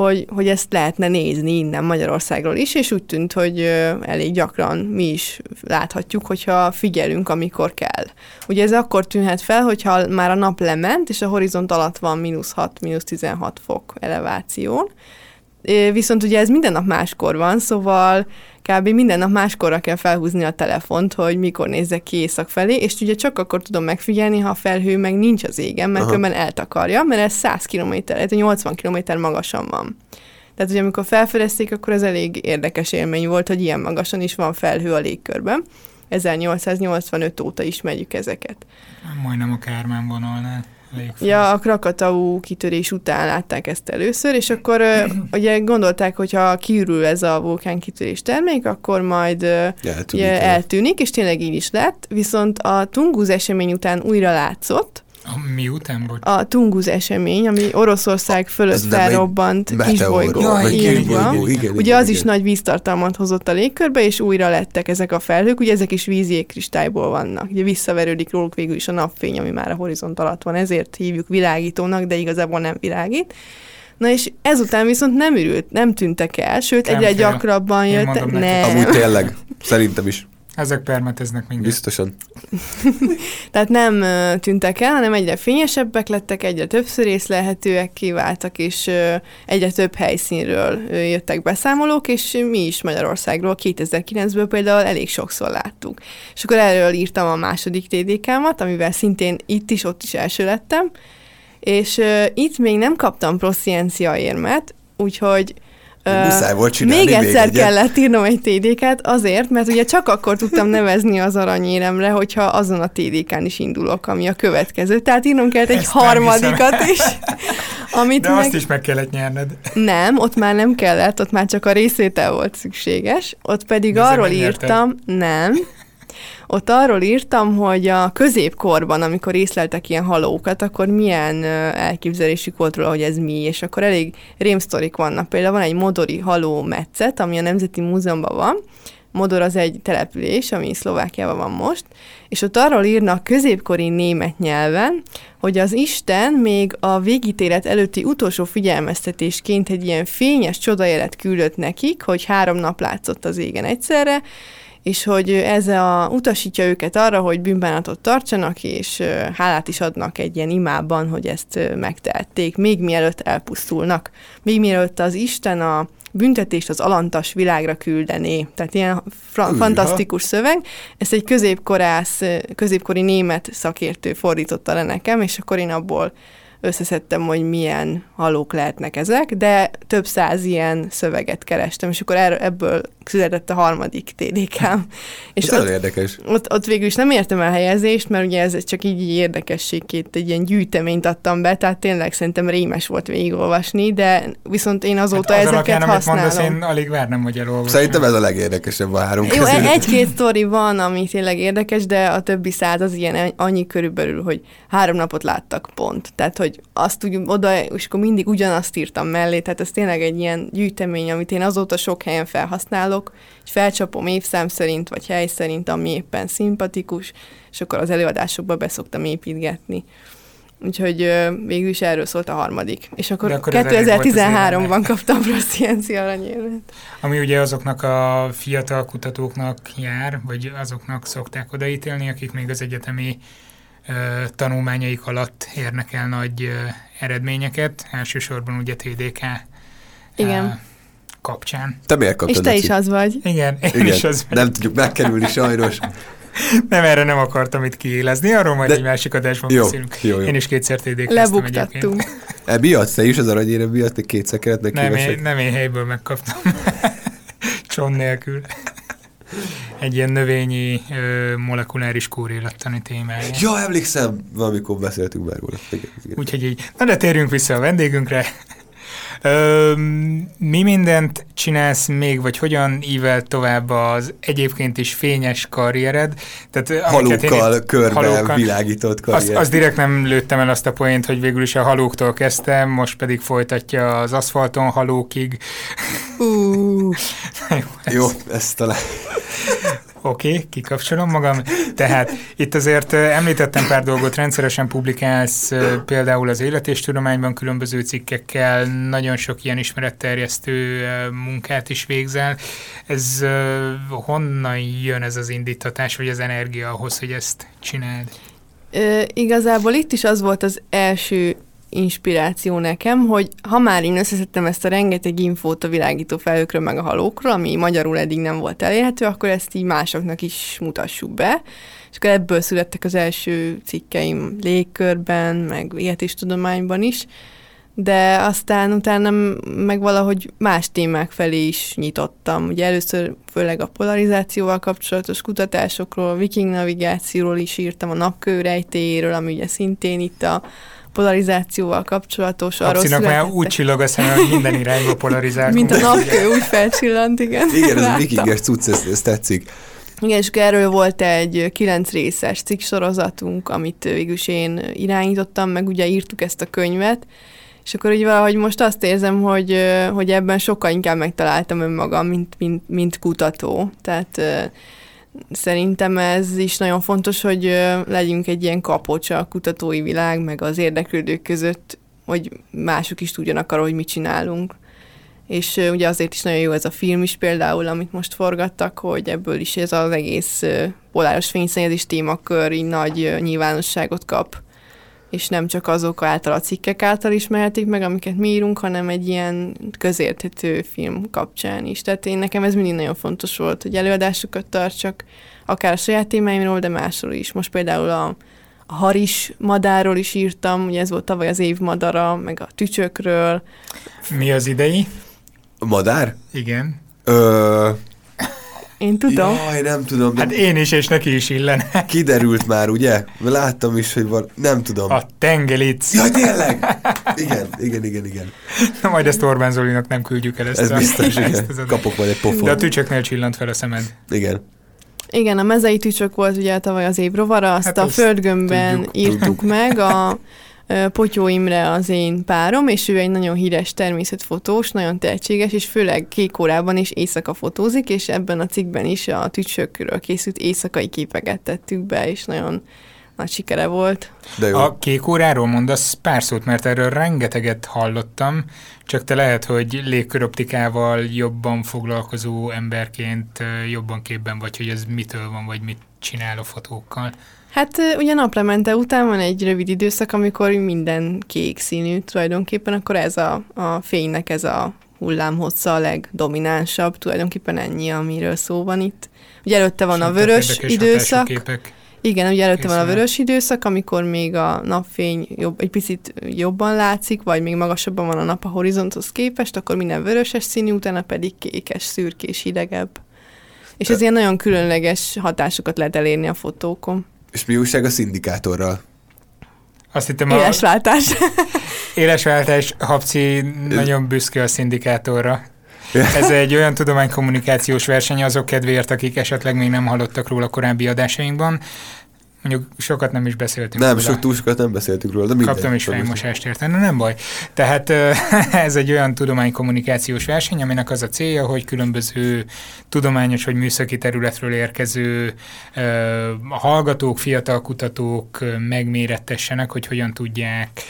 hogy, hogy ezt lehetne nézni innen Magyarországról is, és úgy tűnt, hogy elég gyakran mi is láthatjuk, hogyha figyelünk, amikor kell. Ugye ez akkor tűnhet fel, hogyha már a nap lement, és a horizont alatt van mínusz 6, mínusz 16 fok eleváción, Viszont ugye ez minden nap máskor van, szóval kb. minden nap máskorra kell felhúzni a telefont, hogy mikor nézzek ki észak felé, és ugye csak akkor tudom megfigyelni, ha a felhő meg nincs az égen, mert különben eltakarja, mert ez 100 km, ez 80 km magasan van. Tehát, hogy amikor felfedezték, akkor ez elég érdekes élmény volt, hogy ilyen magasan is van felhő a légkörben. 1885 óta ismerjük ezeket. Majdnem a Kármán vonalnál. Ja, a Krakatau kitörés után látták ezt először, és akkor ugye gondolták, hogy ha kiürül ez a vulkán kitörés termék, akkor majd eltűnik, ugye, eltűnik, és tényleg így is lett, viszont a Tunguz esemény után újra látszott, a mi után volt? A Tunguz esemény, ami Oroszország fölött felrobbant kisbolygó. Ja, igen, igen, igen, igen, Ugye az is nagy víztartalmat hozott a légkörbe, és újra lettek ezek a felhők, ugye ezek is vízi kristályból vannak. Ugye visszaverődik róluk végül is a napfény, ami már a horizont alatt van, ezért hívjuk világítónak, de igazából nem világít. Na és ezután viszont nem ürült, nem tűntek el, sőt nem egyre fél. gyakrabban jöttek. Nem. Amúgy tényleg, szerintem is. Ezek permeteznek minket. Biztosan. Tehát nem tűntek el, hanem egyre fényesebbek lettek, egyre többször észlelhetőek kiváltak, és egyre több helyszínről jöttek beszámolók, és mi is Magyarországról 2009-ből például elég sokszor láttuk. És akkor erről írtam a második TDK-mat, amivel szintén itt is, ott is első lettem, és itt még nem kaptam prosziencia érmet, úgyhogy Muszáj volt csinálni még egyszer még kellett írnom egy TDK-t azért, mert ugye csak akkor tudtam nevezni az aranyéremre, hogyha azon a TDK-n is indulok, ami a következő. Tehát írnom kellett egy Ezt harmadikat is. Amit De meg... azt is meg kellett nyerned. Nem, ott már nem kellett, ott már csak a részvétel volt szükséges. Ott pedig De arról írtam, nem, ott arról írtam, hogy a középkorban, amikor észleltek ilyen halókat, akkor milyen elképzelésük volt róla, hogy ez mi, és akkor elég rémsztorik vannak. Például van egy modori haló metszet, ami a Nemzeti Múzeumban van, Modor az egy település, ami Szlovákiában van most, és ott arról írnak középkori német nyelven, hogy az Isten még a végítélet előtti utolsó figyelmeztetésként egy ilyen fényes csodajelet küldött nekik, hogy három nap látszott az égen egyszerre, és hogy ez a, utasítja őket arra, hogy bűnbánatot tartsanak, és hálát is adnak egy ilyen imában, hogy ezt megtehették, még mielőtt elpusztulnak. Még mielőtt az Isten a büntetést az alantas világra küldené. Tehát ilyen fra- fantasztikus szöveg. Ezt egy középkorász, középkori német szakértő fordította le nekem, és akkor én abból összeszedtem, hogy milyen halók lehetnek ezek, de több száz ilyen szöveget kerestem, és akkor erről, ebből született a harmadik TDK-m. És Ez ott, érdekes. ott, ott végül is nem értem el helyezést, mert ugye ez csak így, így érdekességként egy ilyen gyűjteményt adtam be, tehát tényleg szerintem rémes volt végigolvasni, de viszont én azóta hát az ezeket alapján, amit használom. mondasz, én alig várnám, hogy elolvasom. Szerintem ez a legérdekesebb a három Jó, közül. e- egy-két sztori van, ami tényleg érdekes, de a többi száz az ilyen annyi körülbelül, hogy három napot láttak pont. Tehát, hogy azt úgy oda, és akkor mindig ugyanazt írtam mellé, tehát ez tényleg egy ilyen gyűjtemény, amit én azóta sok helyen felhasználok, és felcsapom évszám szerint, vagy hely szerint, ami éppen szimpatikus, és akkor az előadásokba beszoktam építgetni. Úgyhogy végül is erről szólt a harmadik. És akkor, De akkor ez elég volt az 2013-ban életnek. kaptam Prosciencia aranyérmet. Ami ugye azoknak a fiatal kutatóknak jár, vagy azoknak szokták odaítélni, akik még az egyetemi ö, tanulmányaik alatt érnek el nagy ö, eredményeket, elsősorban ugye TDK Igen. Kapcsán. Te miért kaptad? És te is az vagy. Igen, én Igen, is az nem tudjuk megkerülni sajnos. nem erre nem akartam itt kiélezni, arról majd De- egy másik adásban Jó, beszélünk. jó, jó. Én is kétszer TDK-ztem Lebuktattunk. E, miatt te is az aranyére miatt, hogy kétszer kellett neki Nem én, nem én helyből megkaptam. Cson nélkül. Egy ilyen növényi ö, molekuláris kórélattani témája. Ja, emlékszem, valamikor beszéltünk már róla. Úgyhogy így. Na de térjünk vissza a vendégünkre. Ö, mi mindent csinálsz még, vagy hogyan ível tovább az egyébként is fényes karriered? Tehát, én Halókkal itt- körbe halókkal- világított Azt, karrier. azt direkt nem lőttem el azt a poént, hogy végül is a halóktól kezdtem, most pedig folytatja az aszfalton halókig. Uh, Jó, ezt talán... Oké, okay, kikapcsolom magam. Tehát itt azért említettem pár dolgot, rendszeresen publikálsz például az élet és tudományban különböző cikkekkel, nagyon sok ilyen ismeretterjesztő munkát is végzel. Ez honnan jön ez az indítatás, vagy az energia ahhoz, hogy ezt csináld? Ö, igazából itt is az volt az első inspiráció nekem, hogy ha már én összeszedtem ezt a rengeteg infót a világító felhőkről, meg a halókról, ami magyarul eddig nem volt elérhető, akkor ezt így másoknak is mutassuk be. És akkor ebből születtek az első cikkeim légkörben, meg tudományban is, de aztán utána meg valahogy más témák felé is nyitottam. Ugye először főleg a polarizációval kapcsolatos kutatásokról, viking navigációról is írtam, a napkőrejtéről, ami ugye szintén itt a polarizációval kapcsolatos. arról Kapcinak már úgy csillog a szeme, hogy minden irányba polarizálunk. Mint a napkő, úgy felcsillant, igen. Igen, ez vikinges cucc, ez, ez tetszik. Igen, és erről volt egy kilenc részes cikk sorozatunk, amit végül is én irányítottam, meg ugye írtuk ezt a könyvet, és akkor így valahogy most azt érzem, hogy, hogy ebben sokkal inkább megtaláltam önmagam, mint, mint, mint kutató. Tehát szerintem ez is nagyon fontos, hogy legyünk egy ilyen kapocs a kutatói világ, meg az érdeklődők között, hogy mások is tudjanak arról, hogy mit csinálunk. És ugye azért is nagyon jó ez a film is például, amit most forgattak, hogy ebből is ez az egész poláros fényszennyezés témakör így nagy nyilvánosságot kap és nem csak azok által a cikkek által ismerhetik meg, amiket mi írunk, hanem egy ilyen közérthető film kapcsán is. Tehát én nekem ez mindig nagyon fontos volt, hogy előadásokat tartsak, akár a saját témáimról, de másról is. Most például a, a haris madárról is írtam, ugye ez volt tavaly az év madara, meg a tücsökről. Mi az idei? A madár? Igen. Ö, Én tudom. Jaj, nem tudom, de Hát én is, és neki is illene. kiderült már, ugye? Láttam is, hogy van, nem tudom. A tengelic. Jaj, tényleg? Igen, igen, igen, igen. Na majd ezt Orbán Zolinak nem küldjük el ezt Ez a, biztos, ezt igen. az adást. Kapok majd egy De a pofon. tücsöknél csillant fel a szemed. Igen. Igen, a mezei tücsök volt ugye tavaly az év rovara, azt Hát a földgömbben tudjuk. írtuk meg, a Potyó Imre az én párom, és ő egy nagyon híres természetfotós, nagyon tehetséges, és főleg kék órában is éjszaka fotózik, és ebben a cikkben is a tücsökről készült éjszakai képeket tettük be, és nagyon nagy sikere volt. De jó. A kék óráról mondasz pár szót, mert erről rengeteget hallottam, csak te lehet, hogy légköroptikával jobban foglalkozó emberként jobban képben vagy, hogy ez mitől van, vagy mit csinál a fotókkal. Hát ugye naplemente után van egy rövid időszak, amikor minden kék színű tulajdonképpen, akkor ez a, a fénynek ez a hullámhossza a legdominánsabb, tulajdonképpen ennyi, amiről szó van itt. Ugye előtte van a És vörös időszak, Képek. Igen, ugye előtte van a Készül. vörös időszak, amikor még a napfény jobb, egy picit jobban látszik, vagy még magasabban van a nap a horizonthoz képest, akkor minden vöröses színű, utána pedig kékes, szürkés, hidegebb. És ez ilyen nagyon különleges hatásokat lehet elérni a fotókon. És mi újság a szindikátorral? Azt hittem, a Élesváltás. élesváltás Habci nagyon büszke a szindikátorra. Ez egy olyan tudománykommunikációs verseny azok kedvéért, akik esetleg még nem hallottak róla korábbi adásainkban. Mondjuk sokat nem is beszéltünk Nem, róla. sok túl sokat nem beszéltük róla, de mindegy. Kaptam is fejmosást érte, de nem baj. Tehát ez egy olyan tudománykommunikációs verseny, aminek az a célja, hogy különböző tudományos vagy műszaki területről érkező hallgatók, fiatal kutatók megmérettessenek, hogy hogyan tudják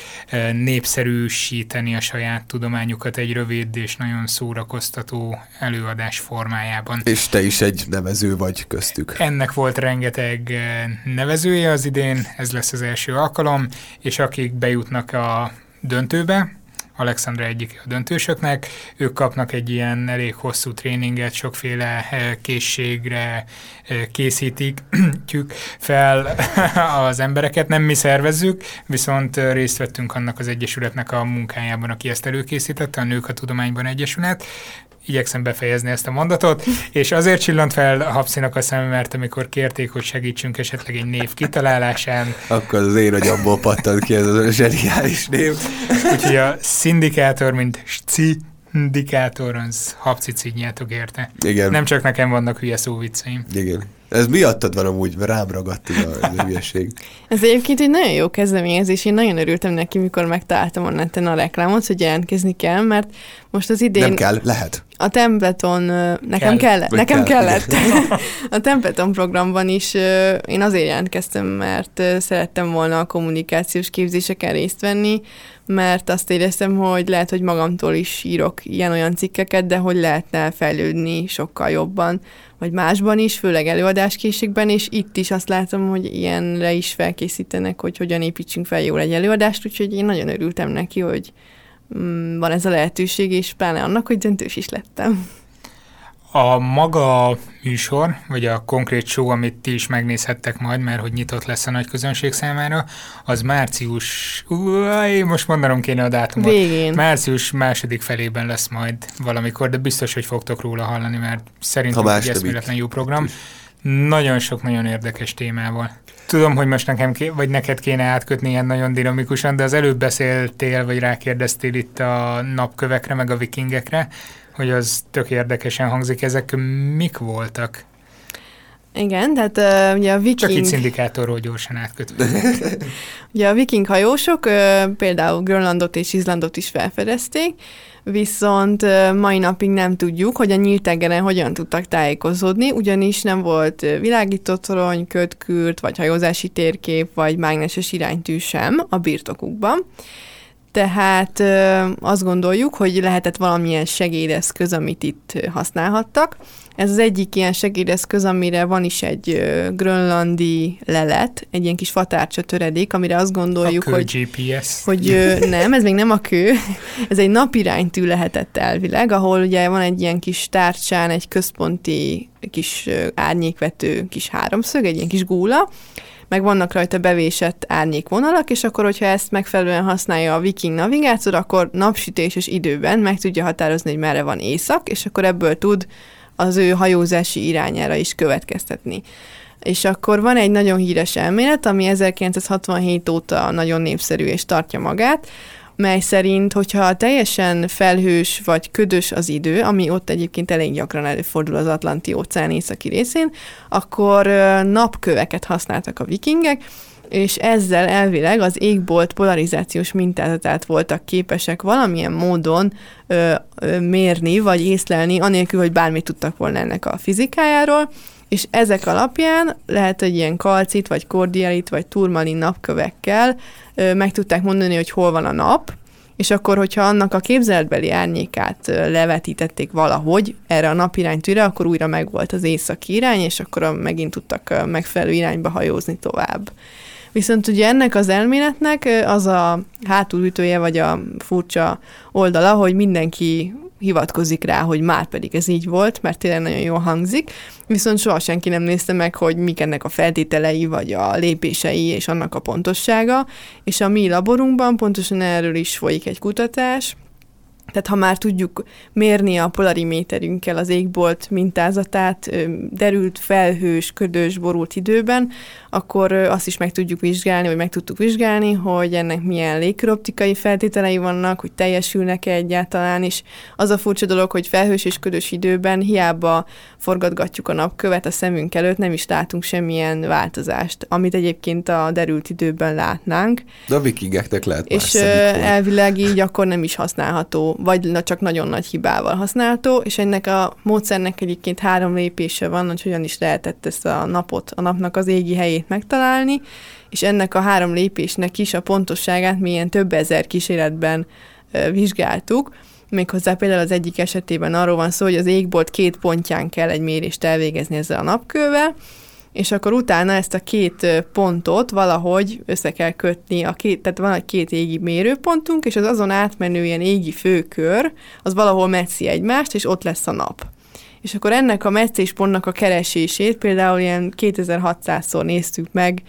népszerűsíteni a saját tudományukat egy rövid és nagyon szórakoztató előadás formájában. És te is egy nevező vagy köztük. Ennek volt rengeteg eh, nevezője az idén, ez lesz az első alkalom, és akik bejutnak a döntőbe, Alexandra egyik a döntősöknek, ők kapnak egy ilyen elég hosszú tréninget, sokféle eh, készségre eh, készítik tjük fel az embereket. Nem mi szervezzük, viszont eh, részt vettünk annak az egyesületnek a munkájában, aki ezt előkészítette, a Nők a Tudományban Egyesület, igyekszem befejezni ezt a mondatot, és azért csillant fel a Habszinak a szemem, mert amikor kérték, hogy segítsünk esetleg egy név kitalálásán, Akkor az én agyamból pattant ki ez a zseniális név. úgyhogy a szindikátor, mint szindikátor, az Habci cínyátok érte. Igen. Nem csak nekem vannak hülye szóvicceim. Igen. Ez miattad van amúgy, mert rám ragadt ez a, hülyeség. Ez egyébként egy nagyon jó kezdeményezés, én nagyon örültem neki, mikor megtaláltam a neten a reklámot, hogy jelentkezni kell, mert most az idén Nem kell, lehet. a Templeton, ö, nekem Kell. Vagy nekem kell. kellett. a Templeton programban is én azért jelentkeztem, mert szerettem volna a kommunikációs képzéseken részt venni, mert azt éreztem, hogy lehet, hogy magamtól is írok ilyen-olyan cikkeket, de hogy lehetne fejlődni sokkal jobban, vagy másban is, főleg előadáskészségben, és itt is azt látom, hogy ilyenre is felkészítenek, hogy hogyan építsünk fel jól egy előadást, úgyhogy én nagyon örültem neki, hogy mm, van ez a lehetőség, és pláne annak, hogy döntős is lettem. A maga műsor, vagy a konkrét show, amit ti is megnézhettek majd, mert hogy nyitott lesz a nagy közönség számára, az március, Uaj, most mondanom kéne a dátumot. Végén. Március második felében lesz majd valamikor, de biztos, hogy fogtok róla hallani, mert szerintem egy eszméletlen jó program. Nagyon sok nagyon érdekes témával. Tudom, hogy most nekem ké- vagy neked kéne átkötni ilyen nagyon dinamikusan, de az előbb beszéltél, vagy rákérdeztél itt a napkövekre, meg a vikingekre, hogy az tök érdekesen hangzik. Ezek mik voltak? Igen, tehát uh, ugye a Csak így viking, szindikátorról gyorsan átkötve. ugye a viking hajósok uh, például Grönlandot és Izlandot is felfedezték, viszont uh, mai napig nem tudjuk, hogy a nyílt tengeren hogyan tudtak tájékozódni, ugyanis nem volt uh, világítótorony, kötkürt, vagy hajózási térkép, vagy mágneses iránytű sem a birtokukban. Tehát azt gondoljuk, hogy lehetett valamilyen segédeszköz, amit itt használhattak. Ez az egyik ilyen segédeszköz, amire van is egy grönlandi lelet, egy ilyen kis fatárcsa töredék, amire azt gondoljuk, a kő hogy GPS. hogy nem, ez még nem a kő, ez egy napiránytű lehetett elvileg, ahol ugye van egy ilyen kis tárcsán egy központi kis árnyékvető kis háromszög, egy ilyen kis gúla, meg vannak rajta bevésett árnyékvonalak, és akkor, hogyha ezt megfelelően használja a viking navigátor, akkor napsütéses időben meg tudja határozni, hogy merre van észak, és akkor ebből tud az ő hajózási irányára is következtetni. És akkor van egy nagyon híres elmélet, ami 1967 óta nagyon népszerű és tartja magát, mely szerint, hogyha teljesen felhős vagy ködös az idő, ami ott egyébként elég gyakran előfordul az Atlanti óceán északi részén, akkor napköveket használtak a vikingek, és ezzel elvileg az égbolt polarizációs mintázatát voltak képesek valamilyen módon ö, ö, mérni, vagy észlelni, anélkül, hogy bármit tudtak volna ennek a fizikájáról, és ezek alapján lehet, hogy ilyen kalcit, vagy kordialit, vagy turmalin napkövekkel ö, meg tudták mondani, hogy hol van a nap, és akkor, hogyha annak a képzeletbeli árnyékát levetítették valahogy erre a napiránytűre, akkor újra megvolt az északi irány, és akkor megint tudtak megfelelő irányba hajózni tovább. Viszont ugye ennek az elméletnek az a hátulütője, vagy a furcsa oldala, hogy mindenki hivatkozik rá, hogy már pedig ez így volt, mert tényleg nagyon jól hangzik, viszont soha senki nem nézte meg, hogy mik ennek a feltételei, vagy a lépései, és annak a pontossága, és a mi laborunkban pontosan erről is folyik egy kutatás, tehát ha már tudjuk mérni a polariméterünkkel az égbolt mintázatát derült, felhős, ködös, borult időben, akkor azt is meg tudjuk vizsgálni, vagy meg tudtuk vizsgálni, hogy ennek milyen légköroptikai feltételei vannak, hogy teljesülnek-e egyáltalán, és az a furcsa dolog, hogy felhős és ködös időben hiába forgatgatjuk a napkövet a szemünk előtt, nem is látunk semmilyen változást, amit egyébként a derült időben látnánk. De a vikingeknek lehet És elvileg így akkor nem is használható vagy csak nagyon nagy hibával használható, és ennek a módszernek egyébként három lépése van, hogy hogyan is lehetett ezt a napot, a napnak az égi helyét megtalálni, és ennek a három lépésnek is a pontosságát milyen több ezer kísérletben vizsgáltuk, méghozzá például az egyik esetében arról van szó, hogy az égbolt két pontján kell egy mérést elvégezni ezzel a napkővel, és akkor utána ezt a két pontot valahogy össze kell kötni, a két, tehát van egy két égi mérőpontunk, és az azon átmenő ilyen égi főkör, az valahol metszi egymást, és ott lesz a nap. És akkor ennek a meccéspontnak a keresését például ilyen 2600-szor néztük meg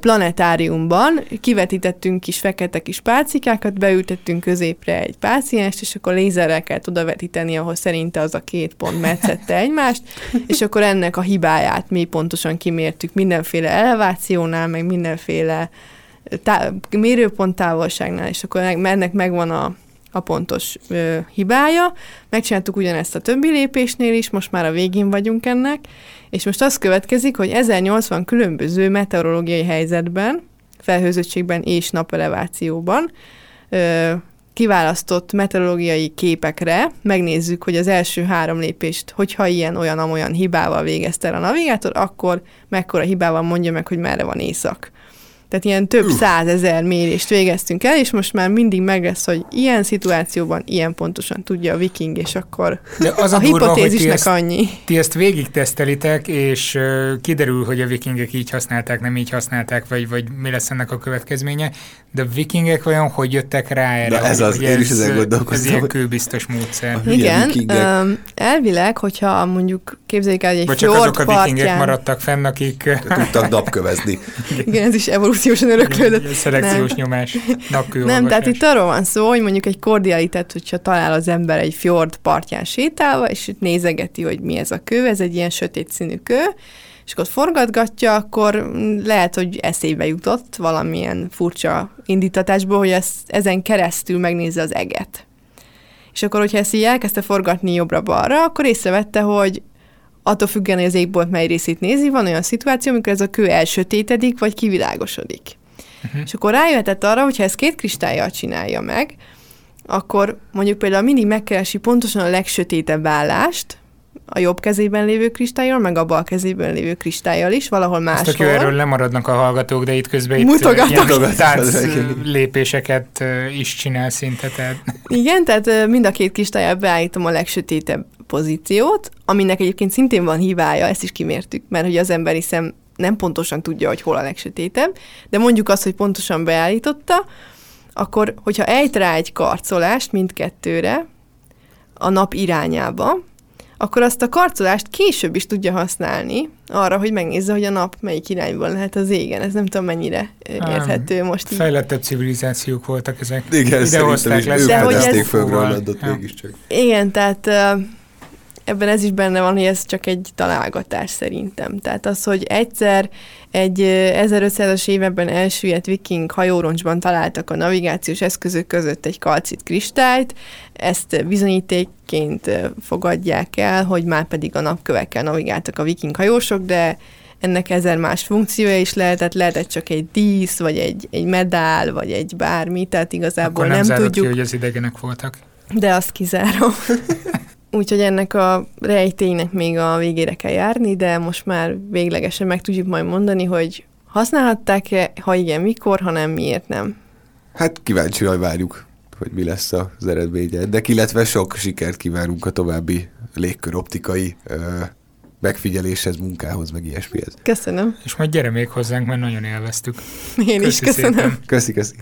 planetáriumban kivetítettünk kis fekete kis pálcikákat, beültettünk középre egy pácienst, és akkor lézerrel kell odavetíteni, ahol szerinte az a két pont metszette egymást, és akkor ennek a hibáját mi pontosan kimértük mindenféle elevációnál, meg mindenféle tá- mérőpont távolságnál, és akkor ennek megvan a a pontos ö, hibája. Megcsináltuk ugyanezt a többi lépésnél is, most már a végén vagyunk ennek, és most az következik, hogy 1080 különböző meteorológiai helyzetben, felhőzöttségben és napelevációban ö, kiválasztott meteorológiai képekre megnézzük, hogy az első három lépést, hogyha ilyen olyan olyan hibával végezte el a navigátor, akkor mekkora hibával mondja meg, hogy merre van észak. Tehát ilyen több százezer mérést végeztünk el, és most már mindig meg lesz, hogy ilyen szituációban ilyen pontosan tudja a viking, és akkor De az a, a durva, hipotézisnek ezt, annyi. Ti ezt végig tesztelitek, és kiderül, hogy a vikingek így használták, nem így használták, vagy, vagy mi lesz ennek a következménye, de a vikingek vajon hogy jöttek rá erre? Na ez az, hogy én is ezen Ez ilyen kőbiztos módszer. Igen, um, elvileg, hogyha mondjuk képzeljük el, hogy egy Vagy csak azok a vikingek maradtak fenn, akik... Tudtak napkövezni. Igen, ez is evolúció szelekciósan öröklődött. Szelekciós nem. nyomás, Nem, tehát itt arról van szó, hogy mondjuk egy kordialitet, hogyha talál az ember egy fjord partján sétálva, és itt nézegeti, hogy mi ez a kő, ez egy ilyen sötét színű kő, és akkor forgatgatja, akkor lehet, hogy eszébe jutott valamilyen furcsa indítatásból, hogy ez, ezen keresztül megnézze az eget. És akkor, hogyha ezt így elkezdte forgatni jobbra-balra, akkor észrevette, hogy attól függően, hogy az égbolt mely részét nézi, van olyan szituáció, amikor ez a kő elsötétedik, vagy kivilágosodik. Uh-huh. És akkor rájöhetett arra, hogy ha ezt két kristályjal csinálja meg, akkor mondjuk például mindig megkeresi pontosan a legsötétebb állást, a jobb kezében lévő kristályjal, meg a bal kezében lévő kristályjal is, valahol máshol. Ezt erről lemaradnak a hallgatók, de itt közben itt Mutogatok. tánc lépéseket is csinál szinte. Tehát. Igen, tehát mind a két kristályjal beállítom a legsötétebb pozíciót, aminek egyébként szintén van hibája, ezt is kimértük, mert hogy az emberi szem nem pontosan tudja, hogy hol a legsötétebb, de mondjuk azt, hogy pontosan beállította, akkor, hogyha ejt rá egy karcolást mindkettőre a nap irányába, akkor azt a karcolást később is tudja használni arra, hogy megnézze, hogy a nap melyik irányban lehet az égen. Ez nem tudom mennyire érthető Ám, most így. Fejlettebb civilizációk voltak ezek. Igen, Ide le. De hogy ez... föl Grönlandot mégiscsak. Igen, tehát uh, ebben ez is benne van, hogy ez csak egy találgatás szerintem. Tehát az, hogy egyszer egy 1500-as években elsüllyedt viking hajóroncsban találtak a navigációs eszközök között egy kalcit kristályt, ezt bizonyítékként fogadják el, hogy már pedig a napkövekkel navigáltak a viking hajósok, de ennek ezer más funkciója is lehetett, lehetett csak egy dísz, vagy egy, egy medál, vagy egy bármi, tehát igazából Akkor nem, nem tudjuk. Ki, hogy az idegenek voltak. De azt kizárom. Úgyhogy ennek a rejtélynek még a végére kell járni, de most már véglegesen meg tudjuk majd mondani, hogy használhatták-e, ha igen, mikor, ha nem, miért nem. Hát kíváncsian várjuk, hogy mi lesz az eredménye. De illetve sok sikert kívánunk a további légköroptikai ö, megfigyeléshez, munkához, meg ilyesmihez. Köszönöm. És majd gyere még hozzánk, mert nagyon élveztük. Én köszi is köszönöm. Szépen. Köszi, köszi.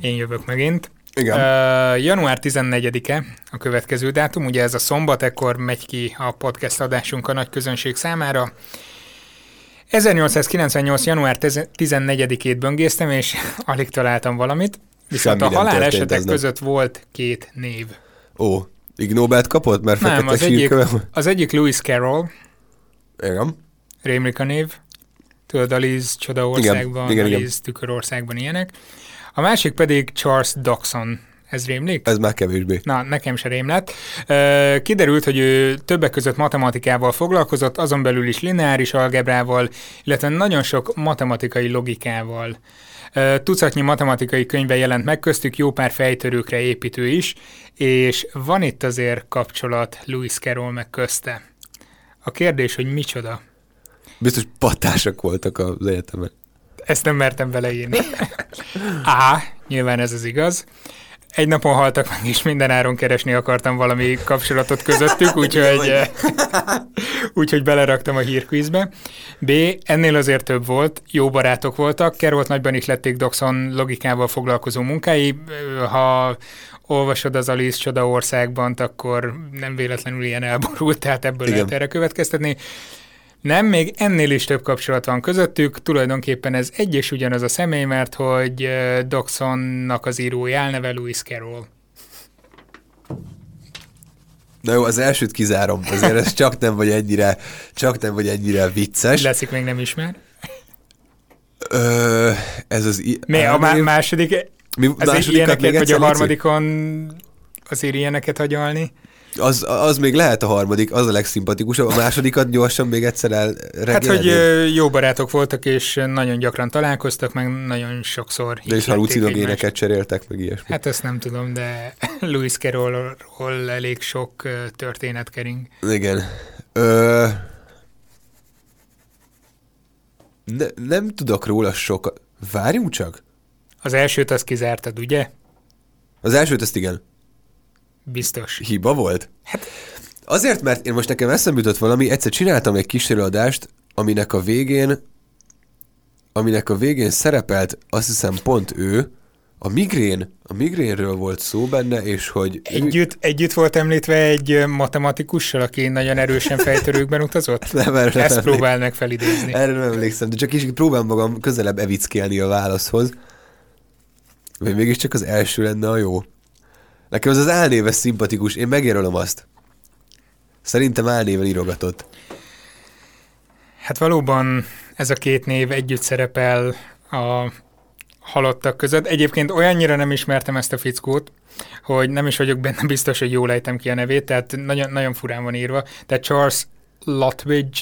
Én jövök megint. Igen. Uh, január 14-e a következő dátum, ugye ez a szombat, ekkor megy ki a podcast adásunk a nagy közönség számára. 1898. január 14-ét böngésztem, és alig találtam valamit, viszont Semmi a halálesetek között volt két név. Ó, Ig Nobelt kapott? Mert Nem, az egyik, az egyik Lewis Carroll, Igen. rémlik a név, tudod, Alice Csodaországban, Igen, igen, Alice Tükörországban ilyenek. A másik pedig Charles Dawson, ez rémlik? Ez már kevésbé. Na, nekem se rém lett. Kiderült, hogy ő többek között matematikával foglalkozott, azon belül is lineáris algebrával, illetve nagyon sok matematikai logikával. Tucatnyi matematikai könyve jelent meg, köztük jó pár fejtörőkre építő is, és van itt azért kapcsolat Lewis Carroll meg közte. A kérdés, hogy micsoda. Biztos patások voltak az egyetemen. Ezt nem mertem beleírni. A. Nyilván ez az igaz. Egy napon haltak meg, és minden áron keresni akartam valami kapcsolatot közöttük, úgyhogy, eh, úgyhogy beleraktam a hírkvízbe. B. Ennél azért több volt, jó barátok voltak, Kerolt nagyban ihlették Doxon logikával foglalkozó munkái. Ha olvasod az Alice Csoda országban, akkor nem véletlenül ilyen elborult, tehát ebből Igen. lehet erre következtetni. Nem, még ennél is több kapcsolat van közöttük, tulajdonképpen ez egy és ugyanaz a személy, mert hogy Doxonnak az írói elneve Lewis Carroll. Na jó, az elsőt kizárom, azért ez csak nem vagy ennyire, csak nem vagy ennyire vicces. Leszik még nem ismer. Ö, ez az... I- Mi a má- második, Mi, azért másodikat még vagy a harmadikon azért ilyeneket hagyalni? Az, az még lehet a harmadik, az a legszimpatikusabb. A másodikat gyorsan még egyszer el Hát, hogy ö, jó barátok voltak, és nagyon gyakran találkoztak, meg nagyon sokszor De ihlették halucinogéneket cseréltek, meg ilyesmi. Hát ezt nem tudom, de Lewis Carrollról elég sok történet kering. Igen. Ö... Ne, nem tudok róla sokat. Várjunk csak. Az elsőt azt kizártad, ugye? Az elsőt ezt igen. Biztos. Hiba volt? Hát... Azért, mert én most nekem eszembe jutott valami, egyszer csináltam egy kísérőadást, aminek a végén aminek a végén szerepelt, azt hiszem pont ő, a migrén, a migrénről volt szó benne, és hogy... Együtt, együtt volt említve egy matematikussal, aki nagyon erősen fejtörőkben utazott? Nem, erre nem Ezt emlékszem. próbál meg felidézni. Erre nem emlékszem, de csak is próbálom magam közelebb evickélni a válaszhoz. Vagy mégiscsak az első lenne a jó. Nekem ez az álnéves szimpatikus, én megjelölöm azt. Szerintem álnéven írogatott. Hát valóban ez a két név együtt szerepel a halottak között. Egyébként olyannyira nem ismertem ezt a fickót, hogy nem is vagyok benne biztos, hogy jól ejtem ki a nevét, tehát nagyon, nagyon furán van írva. Tehát Charles Lutwidge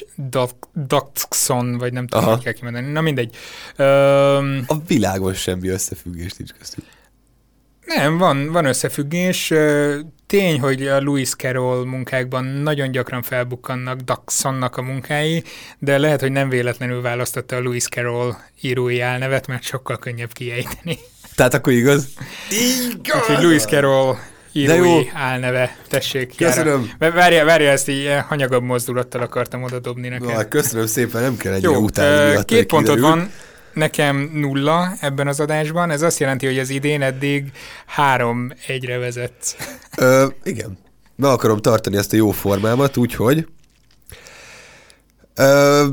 Dodson, vagy nem tudom, hogy kell kimondani. Na mindegy. Öm, A világon semmi összefüggés nincs köztük. Nem, van, van összefüggés. Tény, hogy a Lewis Carroll munkákban nagyon gyakran felbukkannak Dodsonnak a munkái, de lehet, hogy nem véletlenül választotta a Lewis Carroll írói álnevet, mert sokkal könnyebb kiejteni. Tehát akkor igaz? Úgyhogy Lewis Carroll írói álneve, tessék. Köszönöm. Jára. Várja, várja, ezt így ilyen hanyagabb mozdulattal akartam oda dobni nekem. Na, köszönöm szépen, nem kell ennyire Jó, miatt, két kiderül. van, nekem nulla ebben az adásban, ez azt jelenti, hogy az idén eddig három egyre vezetsz. Ö, igen. Be akarom tartani ezt a jó formámat, úgyhogy... Ö,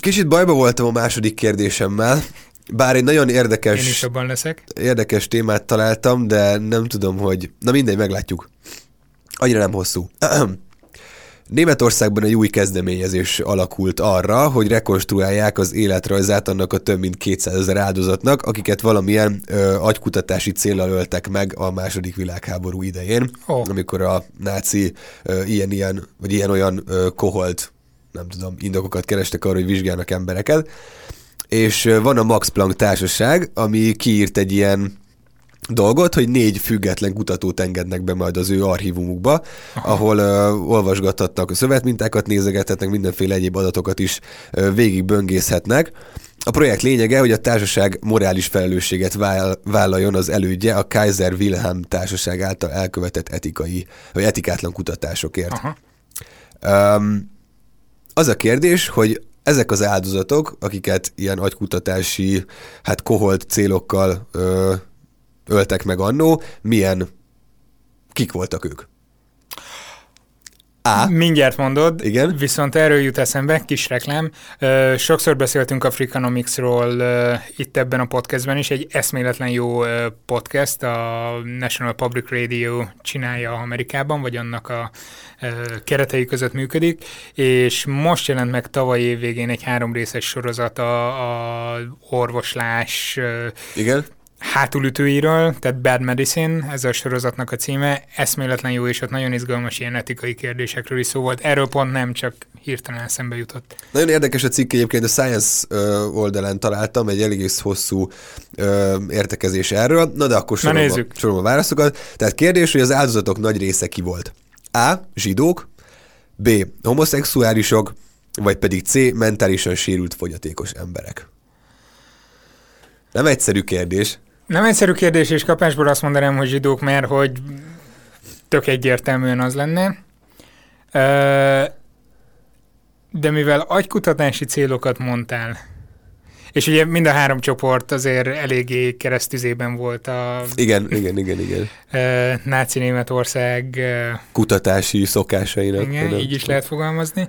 kicsit bajba voltam a második kérdésemmel, bár egy nagyon Én érdekes, is abban leszek. érdekes témát találtam, de nem tudom, hogy... Na mindegy, meglátjuk. Annyira nem hosszú. Németországban egy új kezdeményezés alakult arra, hogy rekonstruálják az életrajzát annak a több mint 200 ezer áldozatnak, akiket valamilyen ö, agykutatási célral öltek meg a második világháború idején, Ó. amikor a náci ö, ilyen-ilyen, vagy ilyen-olyan ö, koholt, nem tudom, indokokat kerestek arra, hogy vizsgálnak embereket. És ö, van a Max Planck társaság, ami kiírt egy ilyen dolgot, hogy négy független kutatót engednek be majd az ő archívumukba, Aha. ahol ö, olvasgathatnak a szövetmintákat, nézegethetnek, mindenféle egyéb adatokat is ö, végig böngészhetnek. A projekt lényege, hogy a társaság morális felelősséget váll- vállaljon az elődje a Kaiser Wilhelm társaság által elkövetett etikai, vagy etikátlan kutatásokért. Aha. Um, az a kérdés, hogy ezek az áldozatok, akiket ilyen agykutatási, hát koholt célokkal ö, öltek meg annó, milyen, kik voltak ők? A. Mindjárt mondod, Igen. viszont erről jut eszembe, kis reklám. Sokszor beszéltünk Africanomicsról ö, itt ebben a podcastben is, egy eszméletlen jó podcast, a National Public Radio csinálja Amerikában, vagy annak a keretei között működik, és most jelent meg tavaly év végén egy három részes sorozat a, a orvoslás Igen? Hátulütőiről, tehát Bad Medicine, ez a sorozatnak a címe, eszméletlen jó, és ott nagyon izgalmas ilyen etikai kérdésekről is szó volt. Erről pont nem, csak hirtelen eszembe jutott. Nagyon érdekes a cikk egyébként, a Science oldalán találtam egy elég hosszú ö, értekezés erről. Na de akkor sorolom, a, nézzük. sorolom a válaszokat. Tehát kérdés, hogy az áldozatok nagy része ki volt? A. Zsidók, B. Homoszexuálisok, vagy pedig C. Mentálisan sérült fogyatékos emberek. Nem egyszerű kérdés. Nem egyszerű kérdés, és kapásból azt mondanám, hogy zsidók, mert hogy tök egyértelműen az lenne. De mivel agykutatási célokat mondtál, és ugye mind a három csoport azért eléggé keresztüzében volt a Igen, igen, igen, igen. náci Németország Kutatási szokásainak. Igen, nem? így is lehet fogalmazni.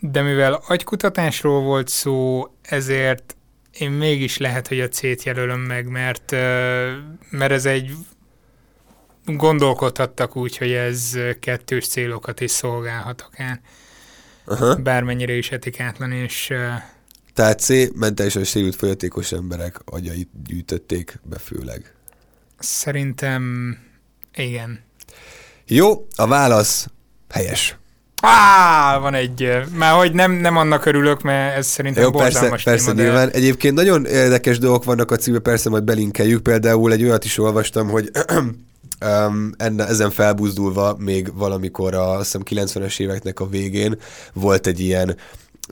De mivel agykutatásról volt szó, ezért én mégis lehet, hogy a C-t jelölöm meg, mert, mert ez egy gondolkodhattak úgy, hogy ez kettős célokat is szolgálhat akár, Aha. bármennyire is etikátlan, és Tehát C. Mentálisan sérült fogyatékos emberek agyait gyűjtötték be főleg. szerintem igen. Jó, a válasz helyes. Á, van egy, már hogy nem, nem annak örülök, mert ez szerintem Jó, persze, persze téma, de- nyilván. Egyébként nagyon érdekes dolgok vannak a címben, persze majd belinkeljük. Például egy olyat is olvastam, hogy um, enne, ezen felbuzdulva még valamikor a azt hiszem 90-es éveknek a végén volt egy ilyen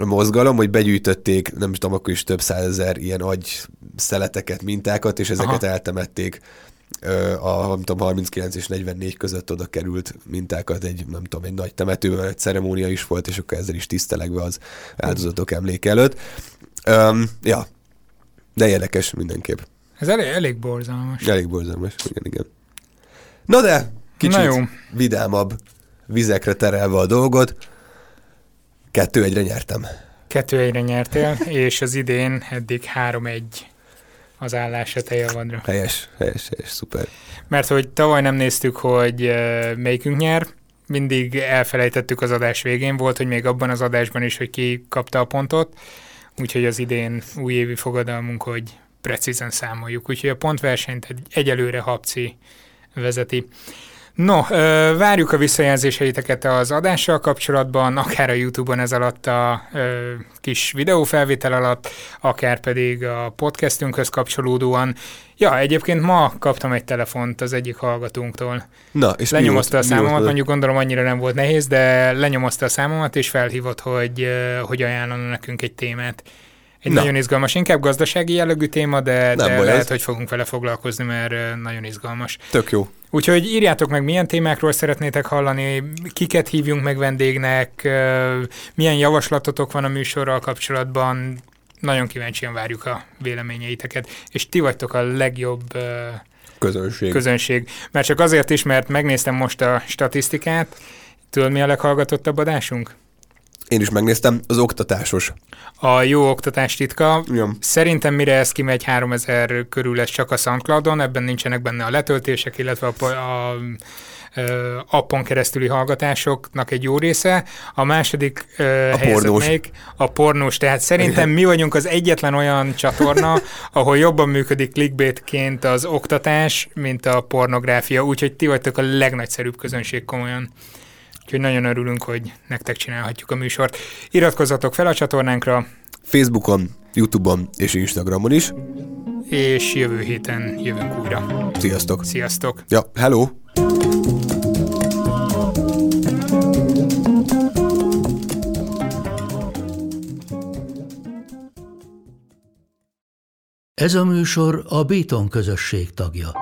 mozgalom, hogy begyűjtötték, nem is tudom, akkor is több százezer ilyen agy szeleteket, mintákat, és ezeket Aha. eltemették a nem tudom, 39 és 44 között oda került mintákat egy, nem tudom, egy nagy temetőben, egy ceremónia is volt, és akkor ezzel is tisztelegve az áldozatok emléke előtt. Um, ja, de érdekes mindenképp. Ez elég, elég borzalmas. Elég borzalmas, igen, igen. Na de, kicsit Na jó. vidámabb vizekre terelve a dolgot, kettő egyre nyertem. Kettő egyre nyertél, és az idén eddig 3-1 az állás a javadra. Helyes, helyes, helyes, szuper. Mert hogy tavaly nem néztük, hogy uh, melyikünk nyer, mindig elfelejtettük az adás végén, volt, hogy még abban az adásban is, hogy ki kapta a pontot, úgyhogy az idén újévi fogadalmunk, hogy precízen számoljuk, úgyhogy a pontversenyt egy, egyelőre Habci vezeti. No, várjuk a visszajelzéseiteket az adással kapcsolatban, akár a YouTube-on ez alatt a kis videófelvétel alatt, akár pedig a podcastünkhöz kapcsolódóan. Ja, egyébként ma kaptam egy telefont az egyik hallgatónktól. Na, és mi Lenyomozta a volt- mi volt számomat, mondjuk gondolom annyira nem volt nehéz, de lenyomozta a számomat, és felhívott, hogy, hogy ajánlana nekünk egy témát. Egy Na. nagyon izgalmas, inkább gazdasági jellegű téma, de, Nem de lehet, ez. hogy fogunk vele foglalkozni, mert nagyon izgalmas. Tök jó. Úgyhogy írjátok meg, milyen témákról szeretnétek hallani, kiket hívjunk meg vendégnek, milyen javaslatotok van a műsorral kapcsolatban. Nagyon kíváncsian várjuk a véleményeiteket, és ti vagytok a legjobb Közönség. közönség. Mert csak azért is, mert megnéztem most a statisztikát. Tudod, mi a leghallgatottabb adásunk? Én is megnéztem, az oktatásos. A jó oktatás titka. Igen. Szerintem mire ez kimegy 3000 körül lesz csak a SoundCloudon, ebben nincsenek benne a letöltések, illetve a, a, ö, appon keresztüli hallgatásoknak egy jó része. A második helyezett pornós. melyik? A pornós. Tehát szerintem mi vagyunk az egyetlen olyan csatorna, ahol jobban működik clickbaitként az oktatás, mint a pornográfia, úgyhogy ti vagytok a legnagyszerűbb közönség komolyan. Úgyhogy nagyon örülünk, hogy nektek csinálhatjuk a műsort. Iratkozzatok fel a csatornánkra, Facebookon, Youtube-on és Instagramon is. és jövő héten jövünk újra. Sziasztok! Sziasztok! Ja, hello! Ez a műsor a Béton közösség tagja.